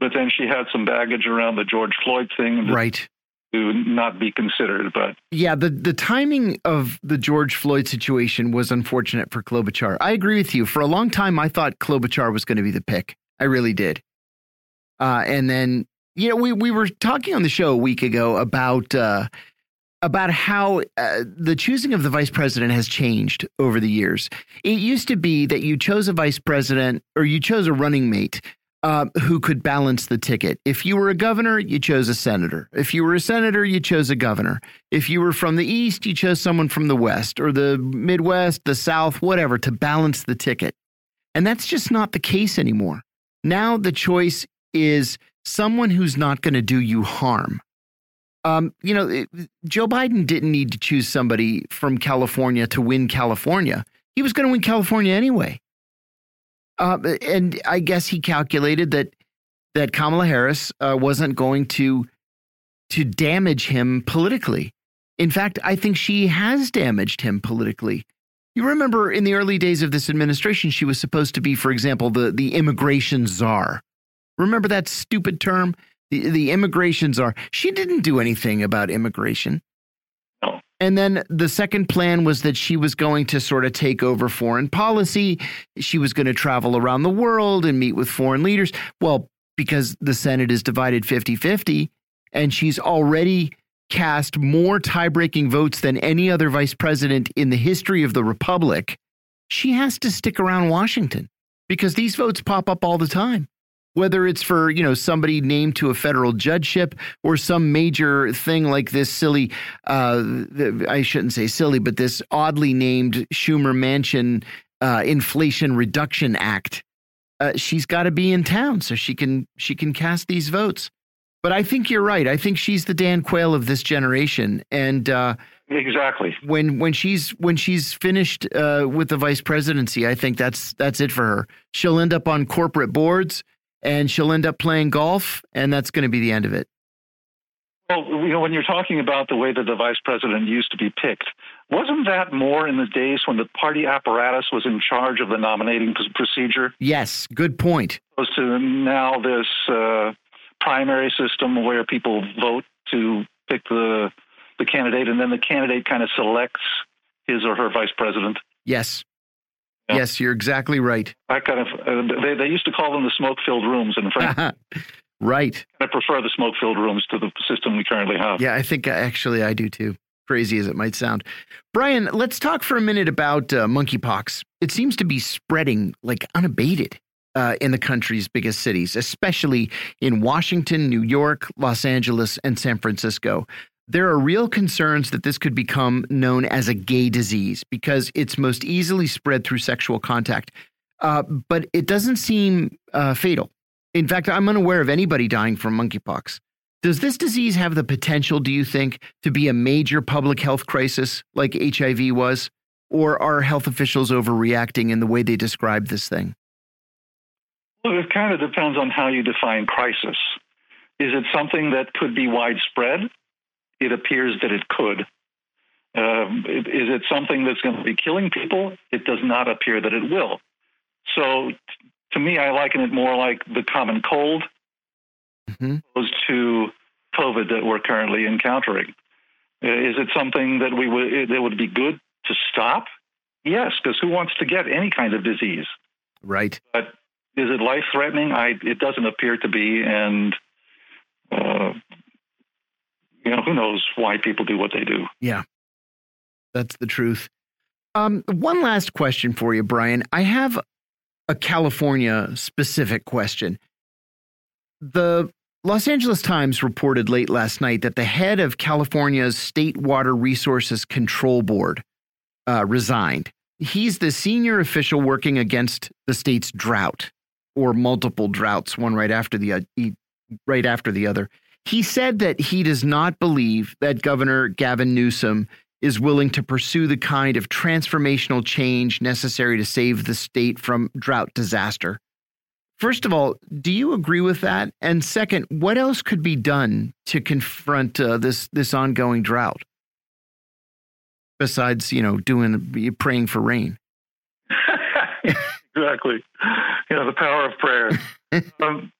but then she had some baggage around the George Floyd thing. Right to not be considered. But yeah, the the timing of the George Floyd situation was unfortunate for Klobuchar. I agree with you. For a long time, I thought Klobuchar was going to be the pick. I really did. Uh, and then you know we we were talking on the show a week ago about. Uh, about how uh, the choosing of the vice president has changed over the years. It used to be that you chose a vice president or you chose a running mate uh, who could balance the ticket. If you were a governor, you chose a senator. If you were a senator, you chose a governor. If you were from the East, you chose someone from the West or the Midwest, the South, whatever, to balance the ticket. And that's just not the case anymore. Now the choice is someone who's not going to do you harm. Um, you know, it, Joe Biden didn't need to choose somebody from California to win California. He was going to win California anyway. Uh, and I guess he calculated that that Kamala Harris uh, wasn't going to to damage him politically. In fact, I think she has damaged him politically. You remember in the early days of this administration, she was supposed to be, for example, the, the immigration czar. Remember that stupid term? The, the immigration czar. She didn't do anything about immigration. And then the second plan was that she was going to sort of take over foreign policy. She was going to travel around the world and meet with foreign leaders. Well, because the Senate is divided 50 50, and she's already cast more tie breaking votes than any other vice president in the history of the Republic, she has to stick around Washington because these votes pop up all the time. Whether it's for, you know, somebody named to a federal judgeship or some major thing like this silly, uh, I shouldn't say silly, but this oddly named Schumer Manchin uh, Inflation Reduction Act. Uh, she's got to be in town so she can she can cast these votes. But I think you're right. I think she's the Dan Quayle of this generation, and uh, exactly when when she's when she's finished uh, with the vice presidency, I think that's that's it for her. She'll end up on corporate boards, and she'll end up playing golf, and that's going to be the end of it. Well, you know, when you're talking about the way that the vice president used to be picked, wasn't that more in the days when the party apparatus was in charge of the nominating procedure? Yes, good point. Opposed to now this. Uh, primary system where people vote to pick the the candidate, and then the candidate kind of selects his or her vice president. Yes. Yeah. Yes, you're exactly right. I kind of uh, they they used to call them the smoke-filled rooms in France. right. I prefer the smoke-filled rooms to the system we currently have. Yeah, I think uh, actually I do too. Crazy as it might sound. Brian, let's talk for a minute about uh, monkeypox. It seems to be spreading like unabated uh, in the country's biggest cities, especially in Washington, New York, Los Angeles, and San Francisco. There are real concerns that this could become known as a gay disease because it's most easily spread through sexual contact. Uh, but it doesn't seem uh, fatal. In fact, I'm unaware of anybody dying from monkeypox. Does this disease have the potential, do you think, to be a major public health crisis like HIV was? Or are health officials overreacting in the way they describe this thing? Well, it kind of depends on how you define crisis. Is it something that could be widespread? It appears that it could. Um, is it something that's going to be killing people? It does not appear that it will. So, to me, I liken it more like the common cold, mm-hmm. opposed to COVID that we're currently encountering. Uh, is it something that we would that would be good to stop? Yes, because who wants to get any kind of disease? Right. But is it life threatening? I it doesn't appear to be, and uh, you know who knows why people do what they do. Yeah, that's the truth. Um, one last question for you, Brian. I have a California specific question. The Los Angeles Times reported late last night that the head of California's State Water Resources Control Board uh, resigned. He's the senior official working against the state's drought or multiple droughts, one right after the uh, right after the other. He said that he does not believe that Governor Gavin Newsom is willing to pursue the kind of transformational change necessary to save the state from drought disaster. First of all, do you agree with that? And second, what else could be done to confront uh, this this ongoing drought besides, you know, doing praying for rain? exactly. You know, the power of prayer. um,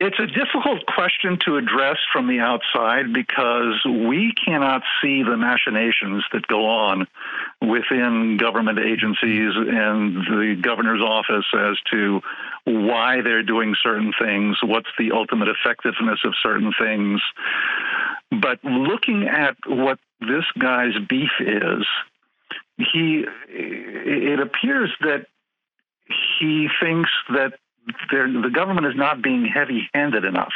it's a difficult question to address from the outside because we cannot see the machinations that go on within government agencies and the governor's office as to why they're doing certain things, what's the ultimate effectiveness of certain things. But looking at what this guy's beef is, he it appears that he thinks that the government is not being heavy-handed enough,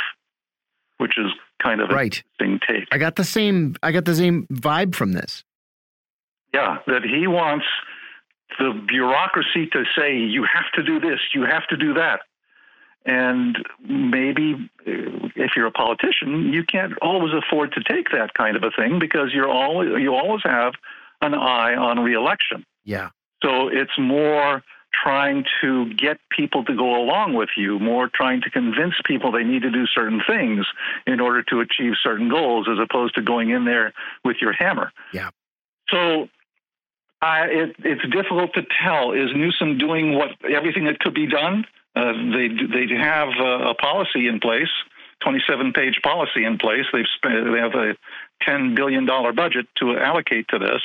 which is kind of right. interesting take. I got the same. I got the same vibe from this. Yeah, that he wants the bureaucracy to say you have to do this, you have to do that, and maybe eh, if you're a politician, you can't always afford to take that kind of a thing because you're always you always have an eye on reelection. Yeah. So it's more trying to get people to go along with you, more trying to convince people they need to do certain things in order to achieve certain goals, as opposed to going in there with your hammer. Yeah. So uh, it, it's difficult to tell. Is Newsom doing what everything that could be done? Uh, they they have a, a policy in place, 27 page policy in place. They've spent, they have a 10 billion dollar budget to allocate to this.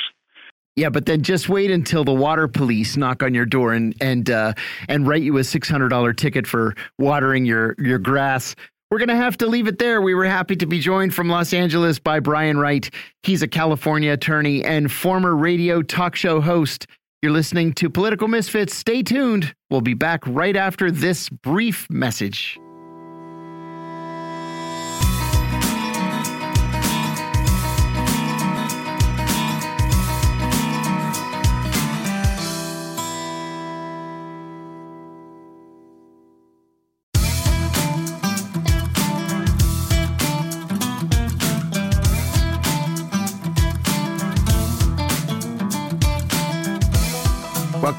Yeah, but then just wait until the water police knock on your door and and uh, and write you a six hundred dollar ticket for watering your your grass. We're going to have to leave it there. We were happy to be joined from Los Angeles by Brian Wright. He's a California attorney and former radio talk show host. You're listening to Political Misfits. Stay tuned. We'll be back right after this brief message.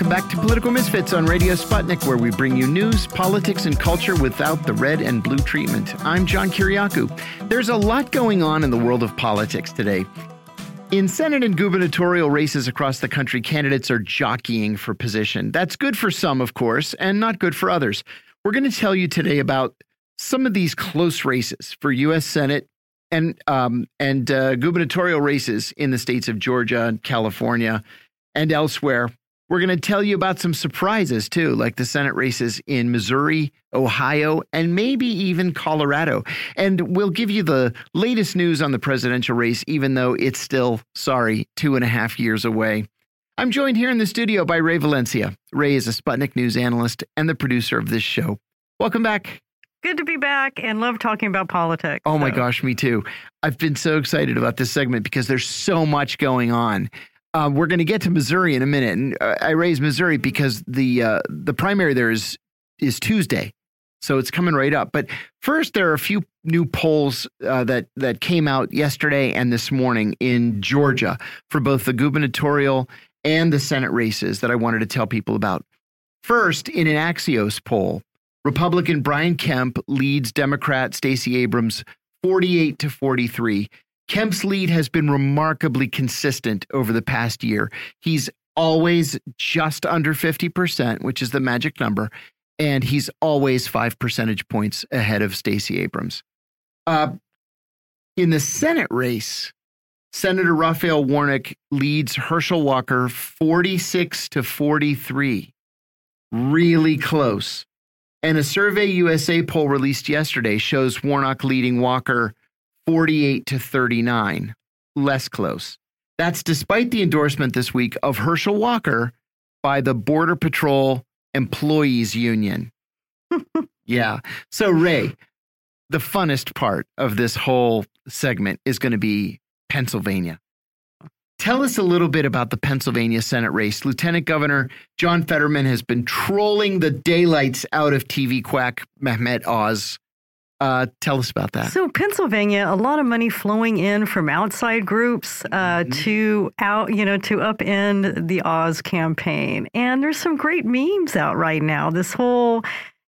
Welcome back to Political Misfits on Radio Sputnik, where we bring you news, politics, and culture without the red and blue treatment. I'm John Kiriakou. There's a lot going on in the world of politics today. In Senate and gubernatorial races across the country, candidates are jockeying for position. That's good for some, of course, and not good for others. We're going to tell you today about some of these close races for U.S. Senate and um, and uh, gubernatorial races in the states of Georgia, and California, and elsewhere we're going to tell you about some surprises too, like the Senate races in Missouri, Ohio, and maybe even Colorado. And we'll give you the latest news on the presidential race, even though it's still, sorry, two and a half years away. I'm joined here in the studio by Rae Valencia. Rae is a Sputnik News analyst and the producer of this show. Welcome back. Good to be back and love talking about politics. Oh so. my gosh, me too. I've been so excited about this segment because there's so much going on. Uh, we're going to get to Missouri in a minute, and uh, I raise Missouri because the uh, the primary there is is Tuesday, so it's coming right up. But first, there are a few new polls uh, that that came out yesterday and this morning in Georgia for both the gubernatorial and the Senate races that I wanted to tell people about. First, in an Axios poll, Republican Brian Kemp leads Democrat Stacey Abrams 48 to 43 Kemp's lead has been remarkably consistent over the past year. He's always just under 50%, which is the magic number, and he's always five percentage points ahead of Stacey Abrams. Uh, in the Senate race, Senator Raphael Warnock leads Herschel Walker 46 to 43. Really close. And a Survey USA poll released yesterday shows Warnock leading Walker 48 to 39, less close. That's despite the endorsement this week of Herschel Walker by the Border Patrol Employees Union. yeah. So, Rae, the funnest part of this whole segment is going to be Pennsylvania. Tell us a little bit about the Pennsylvania Senate race. Lieutenant Governor John Fetterman has been trolling the daylights out of TV quack Mehmet Oz uh, tell us about that. So, Pennsylvania, a lot of money flowing in from outside groups uh, mm-hmm. to out, you know, to upend the Oz campaign. And there's some great memes out right now. This whole,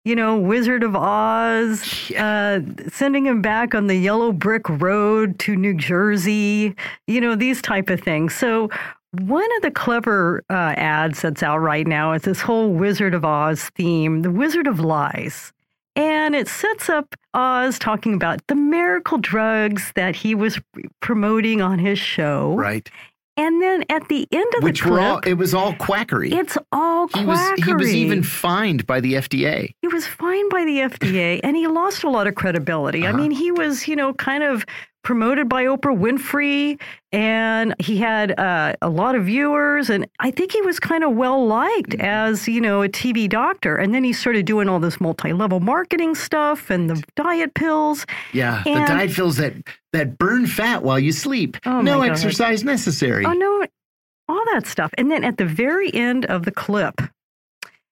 you know, Wizard of Oz, yeah. uh, sending him back on the yellow brick road to New Jersey, you know, these type of things. So, one of the clever uh, ads that's out right now is this whole Wizard of Oz theme, the Wizard of Lies. And it sets up Oz talking about the miracle drugs that he was promoting on his show. Right. And then at the end of Which the clip, all, it was all quackery. It's all he quackery. Was, he was even fined by the FDA. He was fined by the FDA, and he lost a lot of credibility. Uh -huh. I uh-huh. mean, he was, you know, kind of promoted by Oprah Winfrey, and he had uh, a lot of viewers, and I think he was kind of well liked mm-hmm. as you know a TV doctor. And then he started doing all this multi-level marketing stuff and the diet pills. Yeah, and, the diet pills that that burn fat while you sleep. Oh no exercise necessary. Oh no, all that stuff. And then at the very end of the clip,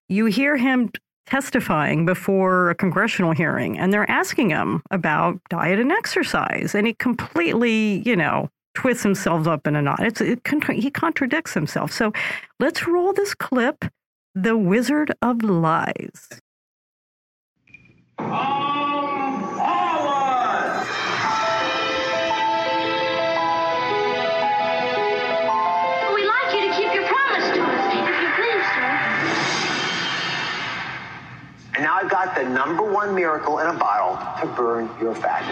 you hear him testifying before a congressional hearing and they're asking him about diet and exercise and he completely you know twists himself up in a knot. It's it, he contradicts himself. So let's roll this clip The Wizard of Lies. We'd And now I've got the number one miracle in a bottle to burn your fat.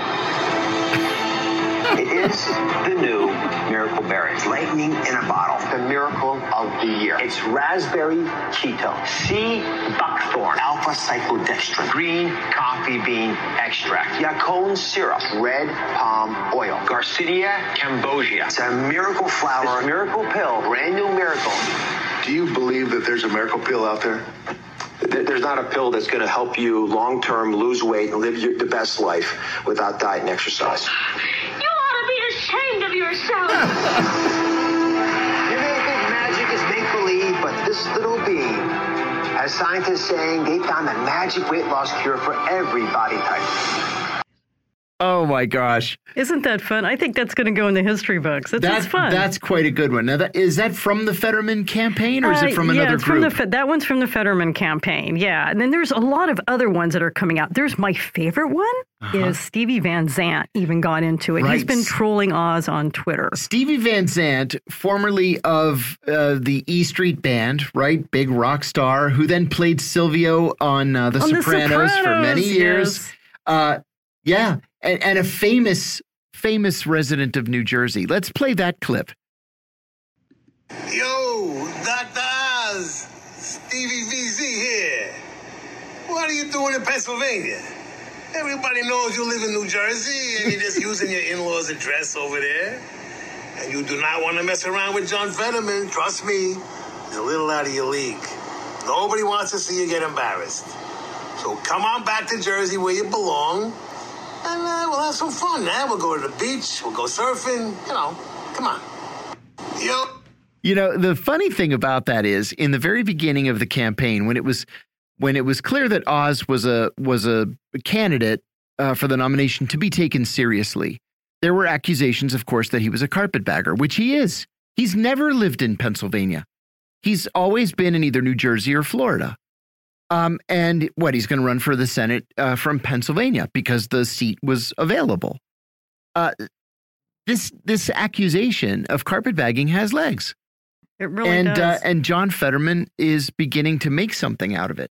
It is the new Miracle Berry. Lightning in a bottle. The miracle of the year. It's raspberry keto, sea buckthorn, alpha cyclodextrin, green coffee bean extract, yacon syrup, red palm oil, Garcinia cambogia. It's a miracle flower, It's miracle pill, brand new miracle. Do you believe that there's a miracle pill out there? There- There's not a pill that's going to help you long term lose weight and live your, the best life without diet and exercise. You ought to be ashamed of yourself. You may think magic is make believe, but this little bean has scientists saying they found the magic weight loss cure for every body type. Oh my gosh. Isn't that fun? I think that's going to go in the history books. It's, That's fun. That's quite a good one. Now, that, is that from the Fetterman campaign or is Uh, it from yeah, another it's group? From the, that one's from the Fetterman campaign. Yeah. And then there's a lot of other ones that are coming out. There's my favorite one is Stevie Van Zandt even got into it. He's. Right. been trolling Oz on Twitter. Stevie Van Zandt, formerly of uh, the E Street Band, right? Big rock star, who then played Silvio on uh, The On The Sopranos for many years. yes. Uh, yeah, and, and a famous, famous resident of New Jersey. Let's play that clip. Yo, Dr. Stevie VZ here. What are you doing in Pennsylvania? Everybody knows you live in New Jersey and you're just using your in-laws' address over there. And you do not want to mess around with John Fetterman. Trust me, he's a little out of your league. Nobody wants to see you get embarrassed. So come on back to Jersey where you belong, and uh, we'll have some fun. Now we'll go to the beach, we'll go surfing. You know, come on. Yo. You know, the funny thing about that is, in the very beginning of the campaign, when it was when it was clear that Oz was a was a candidate uh, for the nomination to be taken seriously, there were accusations, of course, that he was a carpetbagger, which he is. He's never lived in Pennsylvania. He's always been in either New Jersey or Florida. Um, and what he's going to run for the Senate uh, from Pennsylvania because the seat was available. Uh, this this accusation of carpetbagging has legs It really and does. Uh, and John Fetterman is beginning to make something out of it.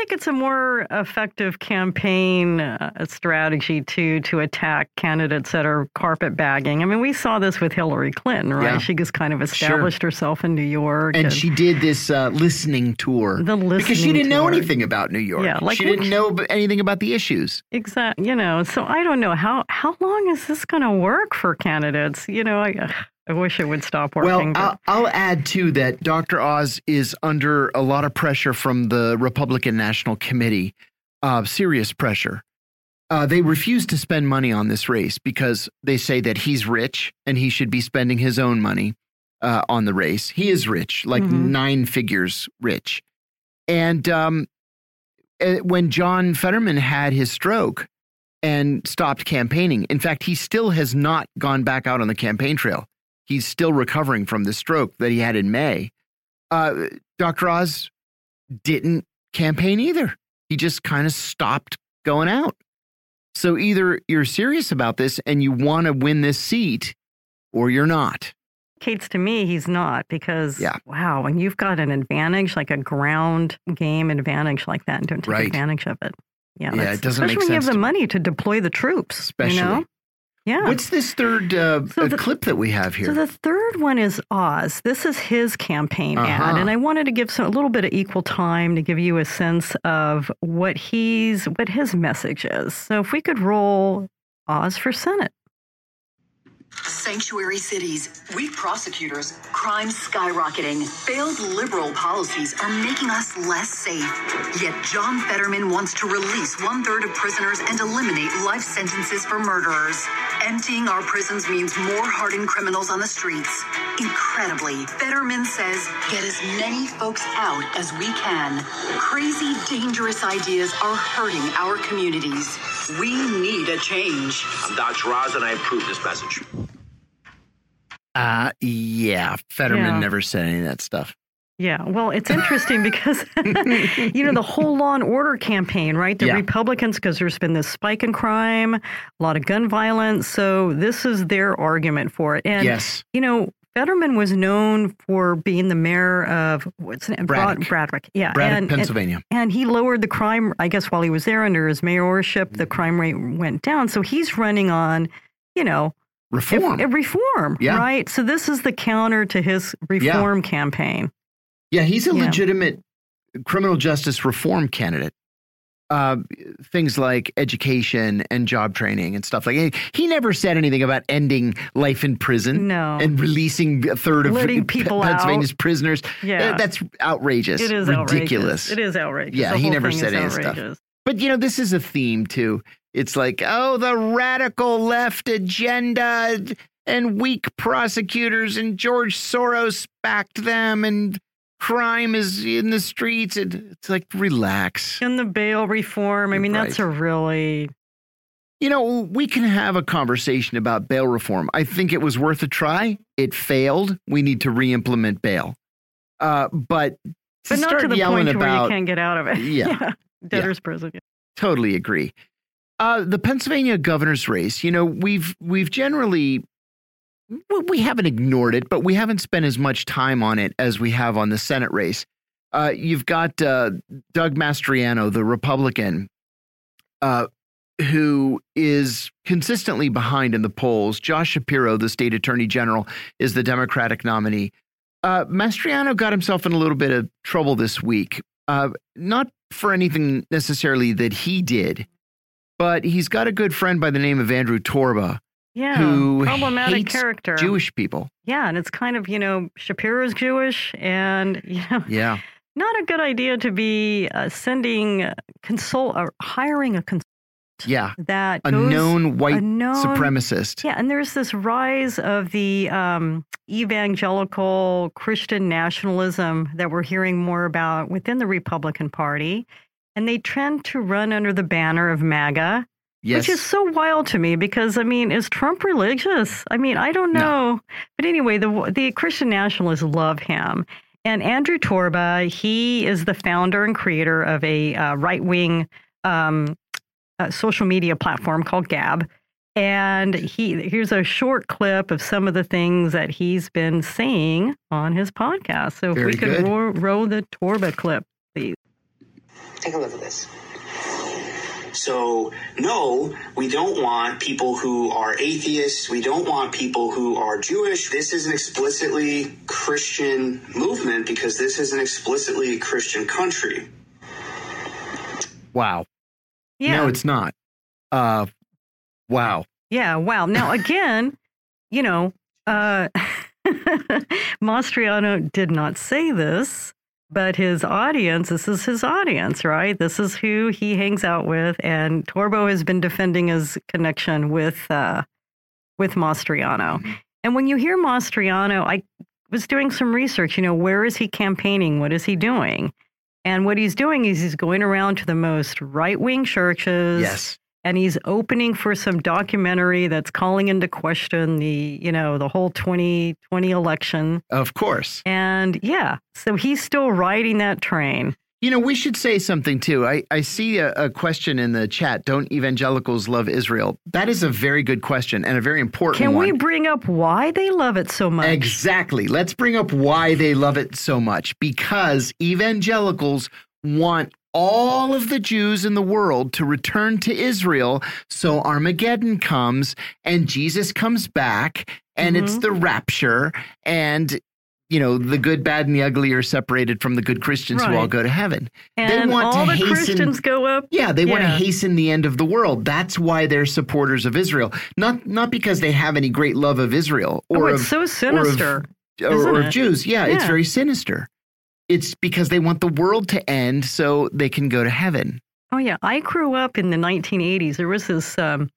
I think it's a more effective campaign uh, strategy to to attack candidates that are carpetbagging. I mean, we saw this with Hillary Clinton, right? Yeah. She just kind of established herself in New York, And she did this uh, listening tour The listening because she didn't know anything about New York. Yeah, like she didn't know anything about the issues. Exactly. You know, so I don't know how how long is this going to work for candidates? You know, I I wish it would stop working. but- I'll, I'll add too that Dr. Oz is under a lot of pressure from the Republican National Committee, uh, serious pressure. Uh, they refuse to spend money on this race because they say that he's rich and he should be spending his own money uh, on the race. He is rich, like Mhm. nine figures rich. And um, eh, when John Fetterman had his stroke and stopped campaigning, in fact, he still has not gone back out on the campaign trail. He's still recovering from the stroke that he had in May. Uh, Dr. Oz didn't campaign either. He just kind of stopped going out. So either you're serious about this and you want to win this seat, or you're not. indicates to me he's not because Yeah. wow, when you've got an advantage like a ground game advantage like that and don't take Right. advantage of it. Yeah, Yeah, it doesn't make especially when you have the money to deploy the troops. Especially. You know? Yeah. What's this third uh, So the- clip that we have here? So the third one is Oz. This is his campaign ad, Uh-huh. and I wanted to give some, a little bit of equal time to give you a sense of what he's what his message is. So if we could roll Oz for Senate. Sanctuary cities, weak prosecutors, crime skyrocketing, failed liberal policies are making us less safe. Yet John Fetterman wants to release one third of prisoners and eliminate life sentences for murderers. Emptying our prisons means more hardened criminals on the streets. Incredibly, Fetterman says get as many folks out as we can. Crazy, dangerous ideas are hurting our communities. We need a change. I'm Dr. Oz, and I approve this message. Uh, yeah, Fetterman Yeah. never said any of that stuff. Yeah, well, it's interesting because, you know, the whole law and order campaign, right? The Yeah. Republicans, because there's been this spike in crime, a lot of gun violence. So this is their argument for it. And, yes. you know, Fetterman was known for being the mayor of, what's? Broad- Braddock. Braddock. Yeah. Braddock, and, Pennsylvania. And, and he lowered the crime, I guess, while he was there under his mayorship, the crime rate went down. So he's running on, you know, Reform. reform, Yeah. right? So this is the counter to his reform campaign. Yeah, he's a Yeah. legitimate criminal justice reform candidate. Uh, things like education and job training and stuff like that. He never said anything about ending life in prison No. and releasing a third of Letting Pe- people Pennsylvania's out. prisoners. Yeah. That's outrageous. It is ridiculous. outrageous. It is outrageous. Yeah, The he never said any stuff. outrageous. But you know, this is a theme too. It's like, oh, the radical left agenda and weak prosecutors and George Soros backed them and crime is in the streets. And it's like, relax. And the bail reform. I mean, that's a really You know, we can have a conversation about bail reform. I think it was worth a try. It failed. We need to re-implement bail. Uh, but to but not to the point where you can't get out of it. Yeah. Debtor's prison. Totally agree. Uh, the Pennsylvania governor's race, you know, we've we've generally we- haven't ignored it, but we haven't spent as much time on it as we have on the Senate race. Uh, you've got uh, Doug Mastriano, the Republican, uh, who is consistently behind in the polls. Josh Shapiro, the state attorney general, is the Democratic nominee. Uh, Mastriano got himself in a little bit of trouble this week, uh, not for anything necessarily that he did, but he's got a good friend by the name of Andrew Torba, Yeah. who Problematic character. Jewish people. Yeah, and it's kind of, you know, Shapiro's Jewish and, you know, Yeah, not a good idea to be uh, sending uh, consult or hiring a consultant yeah, that a goes- known white a known- supremacist. Yeah, and there's this rise of the um, evangelical Christian nationalism that we're hearing more about within the Republican Party. And they tend to run under the banner of MAGA, Yes, which is so wild to me because, I mean, is Trump religious? I mean, I don't No. know. But anyway, the, the Christian nationalists love him. And Andrew Torba, he is the founder and creator of a uh, right wing um, uh, social media platform called Gab. And he here's a short clip of some of the things that he's been saying on his podcast. So if Very we could roll, roll the Torba clip, please. Take a look at this. So, no, we don't want people who are atheists. We don't want people who are Jewish. This is an explicitly Christian movement because this is an explicitly Christian country. wow. Yeah. No, it's not. Uh, wow. Yeah, wow. Now again, you know, uh Mastriano did not say this, but his audience, this is his audience, right? This is who he hangs out with and Torba has been defending his connection with uh with Mastriano. And when you hear Mastriano, I was doing some research, you know, where is he campaigning? What is he doing? And what he's doing is he's going around to the most right-wing churches Yes. And he's opening for some documentary that's calling into question the you know the whole 2020 election Of course. and yeah so he's still riding that train You know, we should say something too. I, I see a, a question in the chat. Don't evangelicals love Israel? That is a very good question and a very important can one. we bring up why they love it so much Exactly. Let's bring up why they love it so much. Because evangelicals want all of the Jews in the world to return to Israel so Armageddon comes and Jesus comes back and it's Mm-hmm. the rapture and you know the good bad and the ugly are separated from the good Christians who all go to heaven. and all the christians go up Yeah, they want to hasten the end of the world. That's why they're supporters of Israel. Not not because they have any great love of Israel oh, or it's of, so or of- sinister or, or of? Jews. Yeah, it's very sinister. It's because they want the world to end so they can go to heaven. oh yeah i grew up in the 1980s there was this um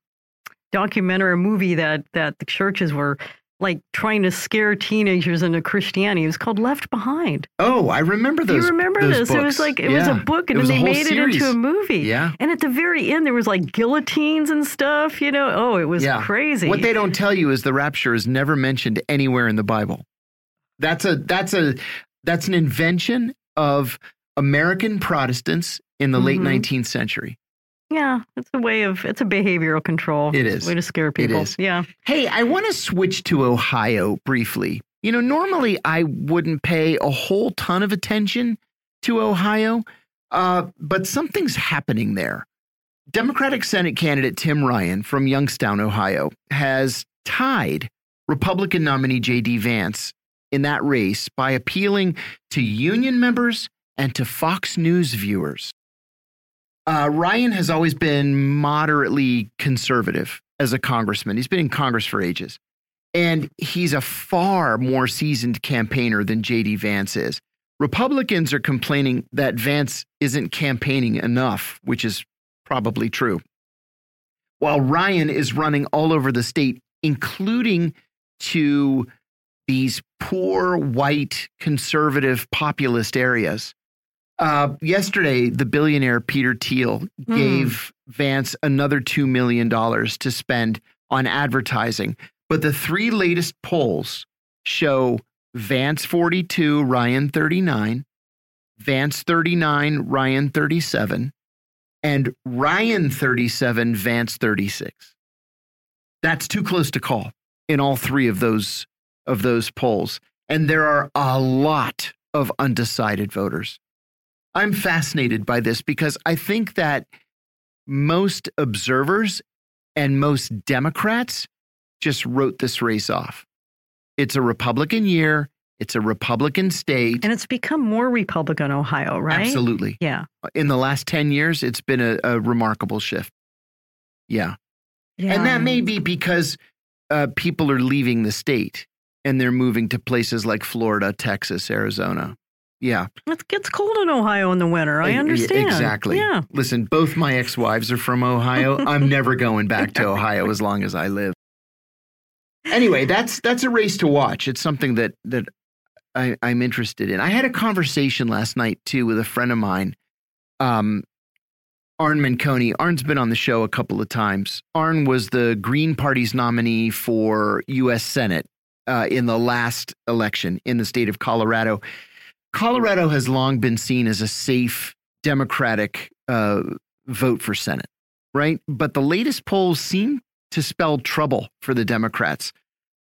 documentary movie that that the churches were like trying to scare teenagers into christianity it was called left behind Oh, I remember Do those. you remember those this? It was like it was a book, and then they made series. it into a movie. Yeah. And at the very end, there was like guillotines and stuff. You know, oh, it was yeah. crazy. What they don't tell you is the rapture is never mentioned anywhere in the Bible. That's a that's a That's an invention of American Protestants in the mm -hmm. late 19th mm-hmm. century. Yeah, it's a way of it's a behavioral control. It is. way to scare people. It is. Yeah. Hey, I want to switch to Ohio briefly. You know, normally I wouldn't pay a whole ton of attention to Ohio, uh, but something's happening there. Democratic Senate candidate Tim Ryan from Youngstown, Ohio, has tied Republican nominee J.D. Vance in that race by appealing to union members and to Fox News viewers. Uh, Ryan has always been moderately conservative as a congressman. He's been in Congress for ages. And he's a far more seasoned campaigner than J.D. Vance is. Republicans are complaining that Vance isn't campaigning enough, which is probably true. While Ryan is running all over the state, including to these poor white conservative populist areas. Uh, yesterday, the billionaire Peter Thiel mm. gave Vance another $2 million to spend on advertising. But the three latest polls show Vance 42, Ryan 39, Vance 39, Ryan 37, and Ryan 37, Vance 36. That's too close to call in all three of those of those polls. And there are a lot of undecided voters. I'm fascinated by this because I think that most observers and most Democrats just wrote this race off. It's a Republican year. It's a Republican state. And it's become more Republican Ohio, right? Absolutely. Yeah. In the last 10 years, it's been a, a remarkable shift. Yeah. yeah. And that may be because uh, people are leaving the state and they're moving to places like Florida, Texas, Arizona. Yeah. It gets cold in Ohio in the winter. I understand. Exactly. Yeah. Listen, both my ex wives are from Ohio. I'm never going back to Ohio as long as I live. Anyway, that's that's a race to watch. It's something that that I, am interested in. I had a conversation last night too with a friend of mine, um, Arn Menconi. Arn's been on the show a couple of times. Arn was the Green Party's nominee for U.S. Senate uh, in the last election in the state of Colorado. Colorado has long been seen as a safe Democratic uh, vote for Senate, right? But the latest polls seem to spell trouble for the Democrats.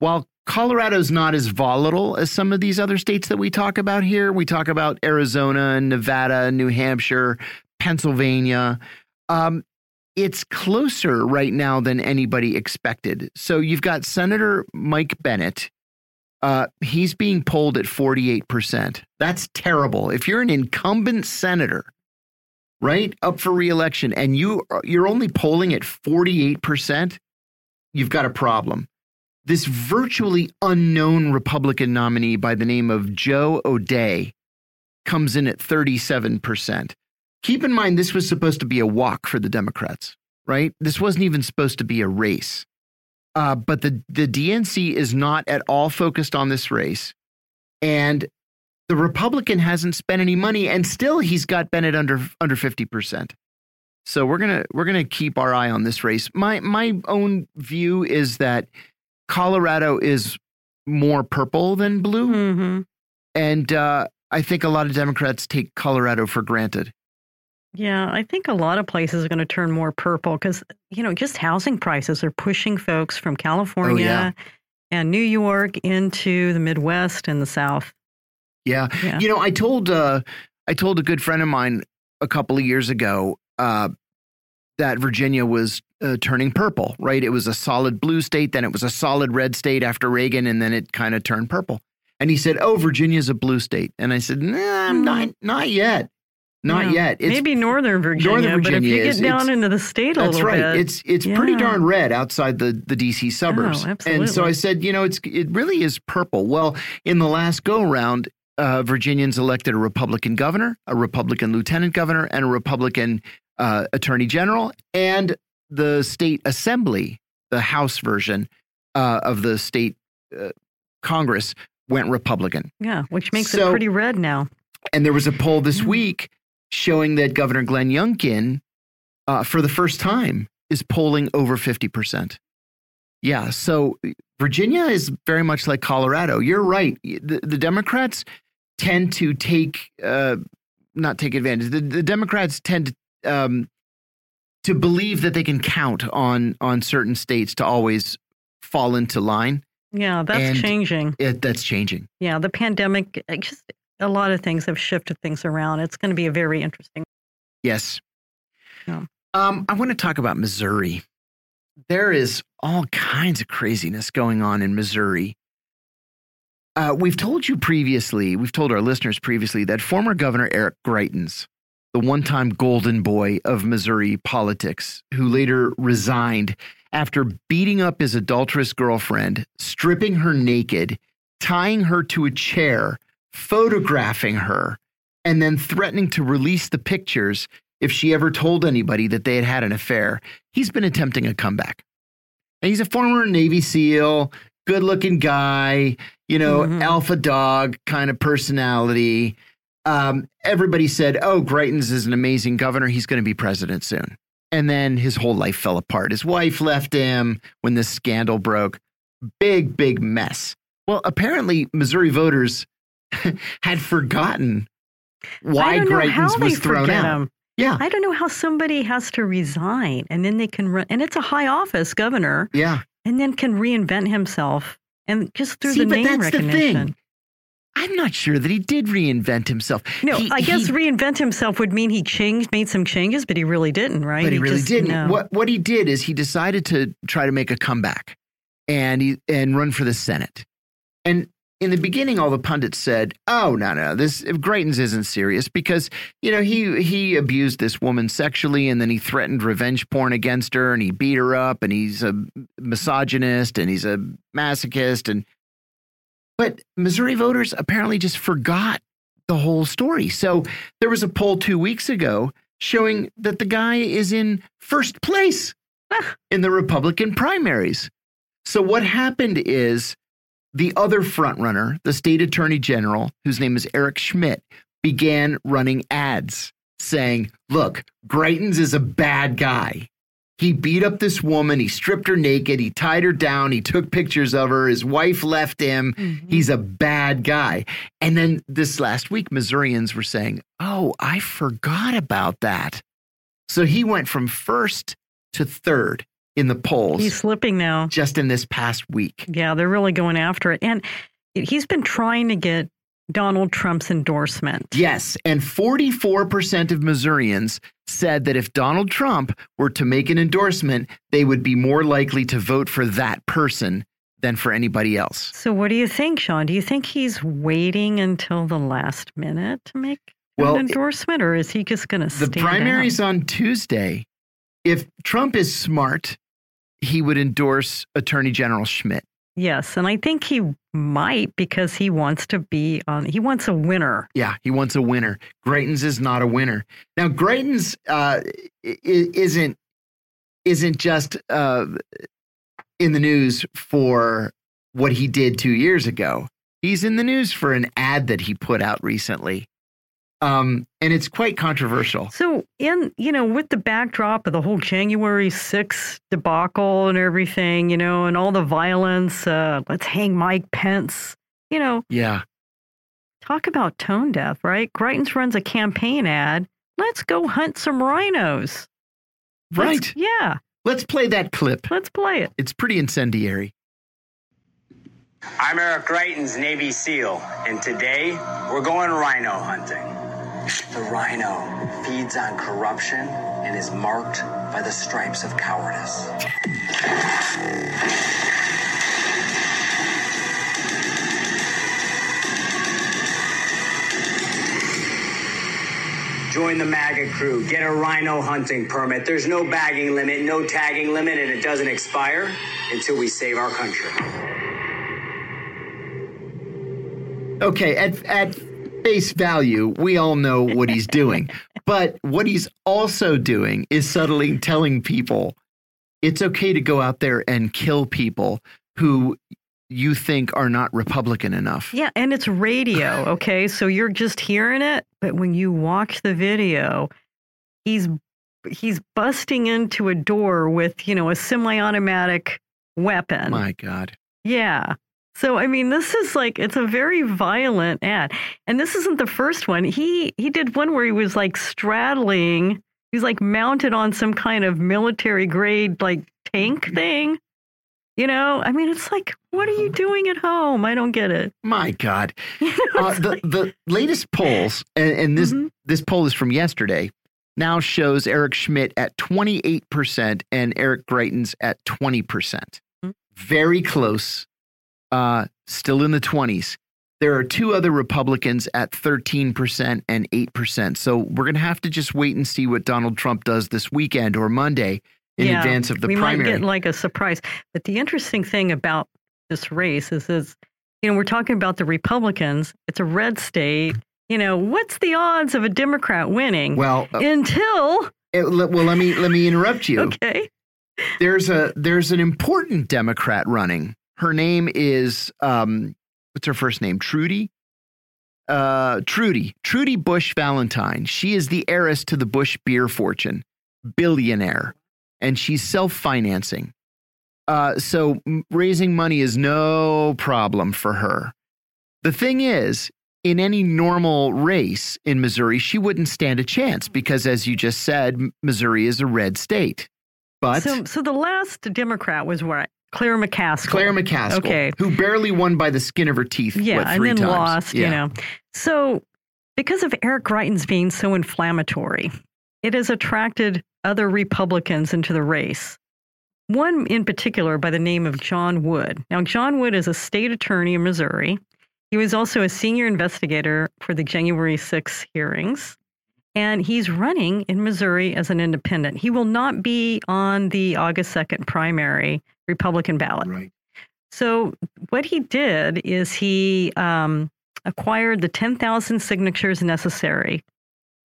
While Colorado's not as volatile as some of these other states that we talk about here. We talk about Arizona, and Nevada, New Hampshire, Pennsylvania. Um, it's closer right now than anybody expected. So you've got Senator Mike Bennet. Uh, he's being polled at 48%. That's terrible. If you're an incumbent senator, right, up for reelection, and you you're only polling at 48%, you've got a problem this virtually unknown Republican nominee by the name of Joe O'Dea comes in at 37%. Keep in mind, this was supposed to be a walk for the Democrats, right? This wasn't even supposed to be a race. Uh, but the, the DNC is not at all focused on this race. And the Republican hasn't spent any money, and still he's got Bennet under under 50%. So we're gonna we're gonna keep our eye on this race. My my own view is that Colorado is more purple than blue. Mm -hmm. And uh, I think a lot of Democrats take Colorado for granted. Yeah, I think a lot of places are going to turn more purple because, you know, just housing prices are pushing folks from California oh, yeah. and New York into the Midwest and the South. Yeah. yeah. You know, I told uh, I told a good friend of mine a couple of years ago uh, that Virginia was uh, turning purple, right? It was a solid blue state, then it was a solid red state after Reagan, and then it kind of turned purple. And he said, "Oh, Virginia's a blue state," and I said, "Nah, mm. not not yet." Not yeah. yet. It's, Maybe Northern Virginia, Northern Virginia, but if you is, get down into the state a that's right. Bit, it's it's yeah. pretty darn red outside the the DC suburbs. Oh, absolutely. And so I said, you know, it's it really is purple. Well, in the last go round, uh, Virginians elected a Republican governor, a Republican lieutenant governor, and a Republican uh, attorney general, and the state assembly, the House version uh, of the state uh, Congress, went Republican. Yeah, which makes so, it pretty red now. And there was a poll this week showing that Governor Glenn Youngkin, uh, for the first time, is polling over 50%. Yeah, so Virginia is very much like Colorado. You're right. The, the Democrats tend to take, uh, not take advantage. The, the Democrats tend to um, to believe that they can count on on certain states to always fall into line. Yeah, that's And changing. It, that's changing. Yeah, the pandemic, just a lot of things have shifted things around. It's going to be a very interesting. Yes. Yeah. Um, I want to talk about Missouri. There is all kinds of craziness going on in Missouri. Uh, we've told you previously, we've told our listeners previously that former Governor Eric Greitens, the one time golden boy of Missouri politics, who later resigned after beating up his adulterous girlfriend, stripping her naked, tying her to a chair, photographing her, and then threatening to release the pictures if she ever told anybody that they had had an affair. He's been attempting a comeback. And he's a former Navy SEAL, good looking guy, you know, Mhm. alpha dog kind of personality. Um, everybody said, oh, Greitens is an amazing governor. He's going to be president soon. And then his whole life fell apart. His wife left him when this scandal broke. Big, big mess. Well, apparently, Missouri voters had forgotten why I don't know how Greitens was thrown out. him. Yeah. I don't know how somebody has to resign and then they can run, and it's a high office, governor, Yeah. and then can reinvent himself and just through See, the but name that's the recognition. thing. I'm not sure that he did reinvent himself. No, He- I guess he- reinvent himself would mean he changed, made some changes, but he really didn't, right? but he, really just- didn't. no. What what he did is he decided to try to make a comeback and he and run for the Senate. And in the beginning, all the pundits said, "Oh no, no, this Greitens isn't serious because you know he he abused this woman sexually and then he threatened revenge porn against her and he beat her up and he's a misogynist and he's a masochist and." But Missouri voters apparently just forgot the whole story. So there was a poll two weeks ago showing that the guy is in first place in the Republican primaries. So what happened is the other frontrunner, the state attorney general, whose name is Eric Schmitt, began running ads saying, "Look, Greitens is a bad guy. He beat up this woman, he stripped her naked, he tied her down, he took pictures of her, his wife left him. Mm-hmm. He's a bad guy." And then this last week Missourians were saying, "Oh, I forgot about that." So he went from first to third in the polls He's slipping now. just in this past week. Yeah, they're really going after it. And he's been trying to get Donald Trump's endorsement. Yes, and 44% of Missourians said that if Donald Trump were to make an endorsement, they would be more likely to vote for that person than for anybody else. So, what do you think, Sean? Do you think he's waiting until the last minute to make Well, an endorsement, or is he just going to The stand primaries on Tuesday. If Trump is smart, he would endorse Attorney General Schmitt. Yes, and I think he might because he wants to be on. He wants a winner. Yeah, he wants a winner. Greitens is not a winner. Now, Greitens uh, isn't isn't just uh, in the news for what he did two years ago. He's in the news for an ad that he put out recently, um, and it's quite controversial. So, in you know, with the backdrop of the whole January 6th debacle and everything, you know, and all the violence, uh, let's hang Mike Pence. You know, Yeah, talk about tone deaf, right? Greitens runs a campaign ad. Let's go hunt some rhinos. Let's- right. yeah, Let's play that clip. let's play it. It's pretty incendiary. I'm Eric Greitens, Navy SEAL, and today we're going rhino hunting. The rhino feeds on corruption and is marked by the stripes of cowardice. Join the MAGA crew. Get a rhino hunting permit. There's no bagging limit, no tagging limit, and it doesn't expire until we save our country. Okay, at at face value, we all know what he's doing. but what he's also doing is subtly telling people it's okay to go out there and kill people who you think are not Republican enough. Yeah, and it's radio, okay? So you're just hearing it, but when you watch the video, he's he's busting into a door with, you know, a semi-automatic weapon. My God. Yeah. So I mean, this is like it's a very violent ad, and this isn't the first one. He he did one where he was like straddling. He's like mounted on some kind of military grade like tank thing. You know, I mean, it's like, what are you doing at home? I don't get it. My God, you know, uh, the like... the latest polls, and, and this mm -hmm. this poll is from yesterday. Now shows Eric Schmitt at twenty eight percent and Eric Greitens at twenty percent. Mm -hmm. Very close uh, still in the 20s. There are two other Republicans at 13% and 8%. So we're going to have to just wait and see what Donald Trump does this weekend or Monday in yeah, advance of the we primary. We might get like a surprise. But the interesting thing about this race is, is, you know, we're talking about the Republicans. It's a red state. You know, what's the odds of a Democrat winning? Well, uh, until it, well, let me let me interrupt you. okay. There's a there's an important Democrat running her name is um, what's her first name? Trudy. Uh, Trudy. Trudy Busch Valentine. She is the heiress to the Busch beer fortune, billionaire, and she's self financing. Uh, so raising money is no problem for her. The thing is, in any normal race in Missouri, she wouldn't stand a chance because, as you just said, Missouri is a red state. But so, so the last Democrat was what Claire McCaskill. Claire McCaskill. Okay. Who barely won by the skin of her teeth. Yeah, what, and then times? lost, yeah. you know. So, because of Eric Greitens being so inflammatory, it has attracted other Republicans into the race. One in particular by the name of John Wood. Now, John Wood is a state attorney in Missouri. He was also a senior investigator for the January 6 hearings and he's running in Missouri as an independent. He will not be on the August 2nd primary Republican ballot. Right. So, what he did is he um, acquired the 10,000 signatures necessary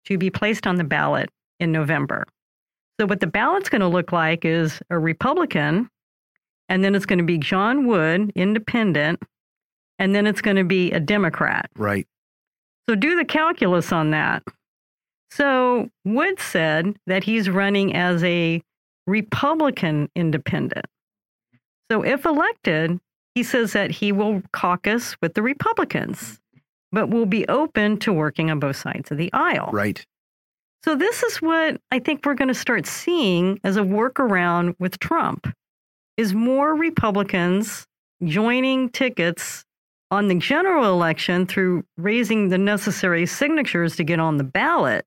to be placed on the ballot in November. So, what the ballot's going to look like is a Republican, and then it's going to be John Wood, independent, and then it's going to be a Democrat. Right. So, do the calculus on that. So Wood said that he's running as a Republican independent. So if elected, he says that he will caucus with the Republicans, but will be open to working on both sides of the aisle. Right. So this is what I think we're going to start seeing as a workaround with Trump is more Republicans joining tickets on the general election through raising the necessary signatures to get on the ballot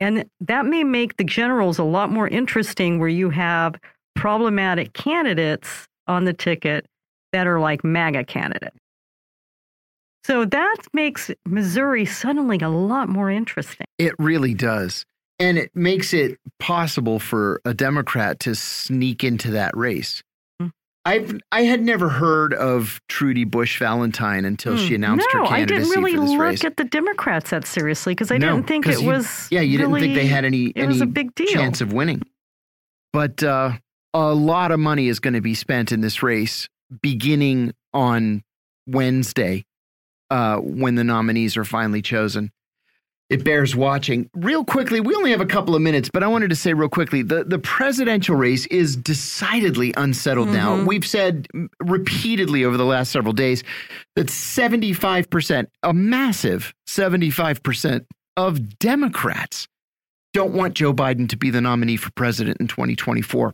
and that may make the generals a lot more interesting where you have problematic candidates on the ticket that are like MAGA candidates. So that makes Missouri suddenly a lot more interesting. It really does. And it makes it possible for a Democrat to sneak into that race. I've I had never heard of Trudy Busch Valentine until she hmm. announced no, her candidacy I didn't really for this look race. at the Democrats that seriously because I no, didn't think it you, was. Yeah, you really, didn't think they had any any a big deal. chance of winning. But uh, a lot of money is going to be spent in this race beginning on Wednesday uh, when the nominees are finally chosen it bears watching. Real quickly, we only have a couple of minutes, but I wanted to say real quickly the, the presidential race is decidedly unsettled mm -hmm. now. Mm-hmm. We've said repeatedly over the last several days that 75%, a massive 75% of Democrats don't want Joe Biden to be the nominee for president in 2024.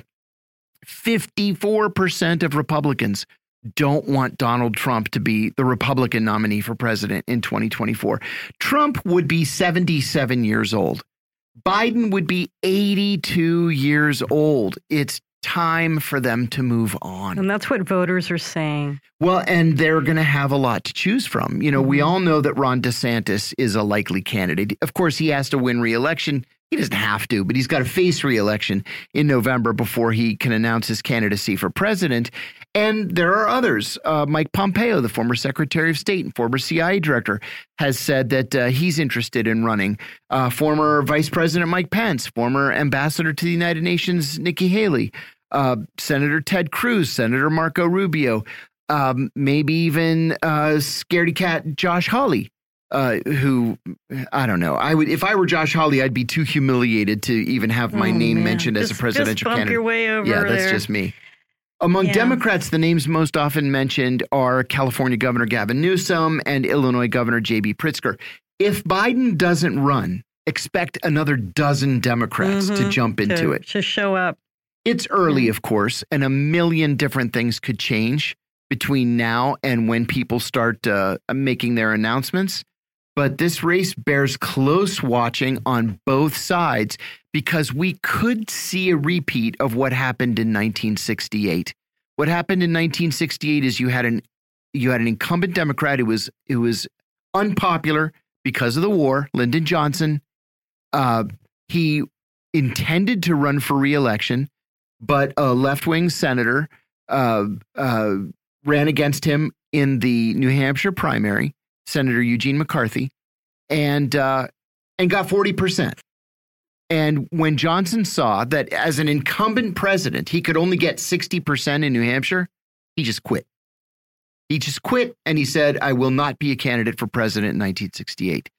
54% of Republicans don't want Donald Trump to be the Republican nominee for president in 2024. Trump would be 77 years old. Biden would be 82 years old. It's time for them to move on. And that's what voters are saying. Well, and they're going to have a lot to choose from. You know, mm -hmm. we mm-hmm. all know that Ron DeSantis is a likely candidate. Of course, he has to win re-election. He doesn't have to, but he's got to face re-election in November before he can announce his candidacy for president. And there are others. Uh, Mike Pompeo, the former Secretary of State and former CIA director, has said that uh, he's interested in running. Uh, former Vice President Mike Pence, former Ambassador to the United Nations Nikki Haley, uh, Senator Ted Cruz, Senator Marco Rubio, um, maybe even uh, Scaredy Cat Josh Hawley uh, who I don't know. I would if I were Josh Hawley, I'd be too humiliated to even have my oh, name man. mentioned just, as a presidential candidate. Your way over yeah, that's there. just me. Among Yeah. Democrats, the names most often mentioned are California Governor Gavin Newsom and Illinois Governor J.B. Pritzker. If Biden doesn't run, expect another dozen Democrats to Mhm. jump into to, it. to show up. It's early, of course, and a million different things could change between now and when people start uh, making their announcements. But this race bears close watching on both sides because we could see a repeat of what happened in 1968. What happened in 1968 is you had an you had an incumbent Democrat who was who was unpopular because of the war, Lyndon Johnson. Uh, he intended to run for reelection, but a left wing senator uh, uh, ran against him in the New Hampshire primary, Senator Eugene McCarthy, and uh, and got forty percent. And when Johnson saw that as an incumbent president, he could only get 60% in New Hampshire, he just quit. He just quit and he said, I will not be a candidate for president in 1968.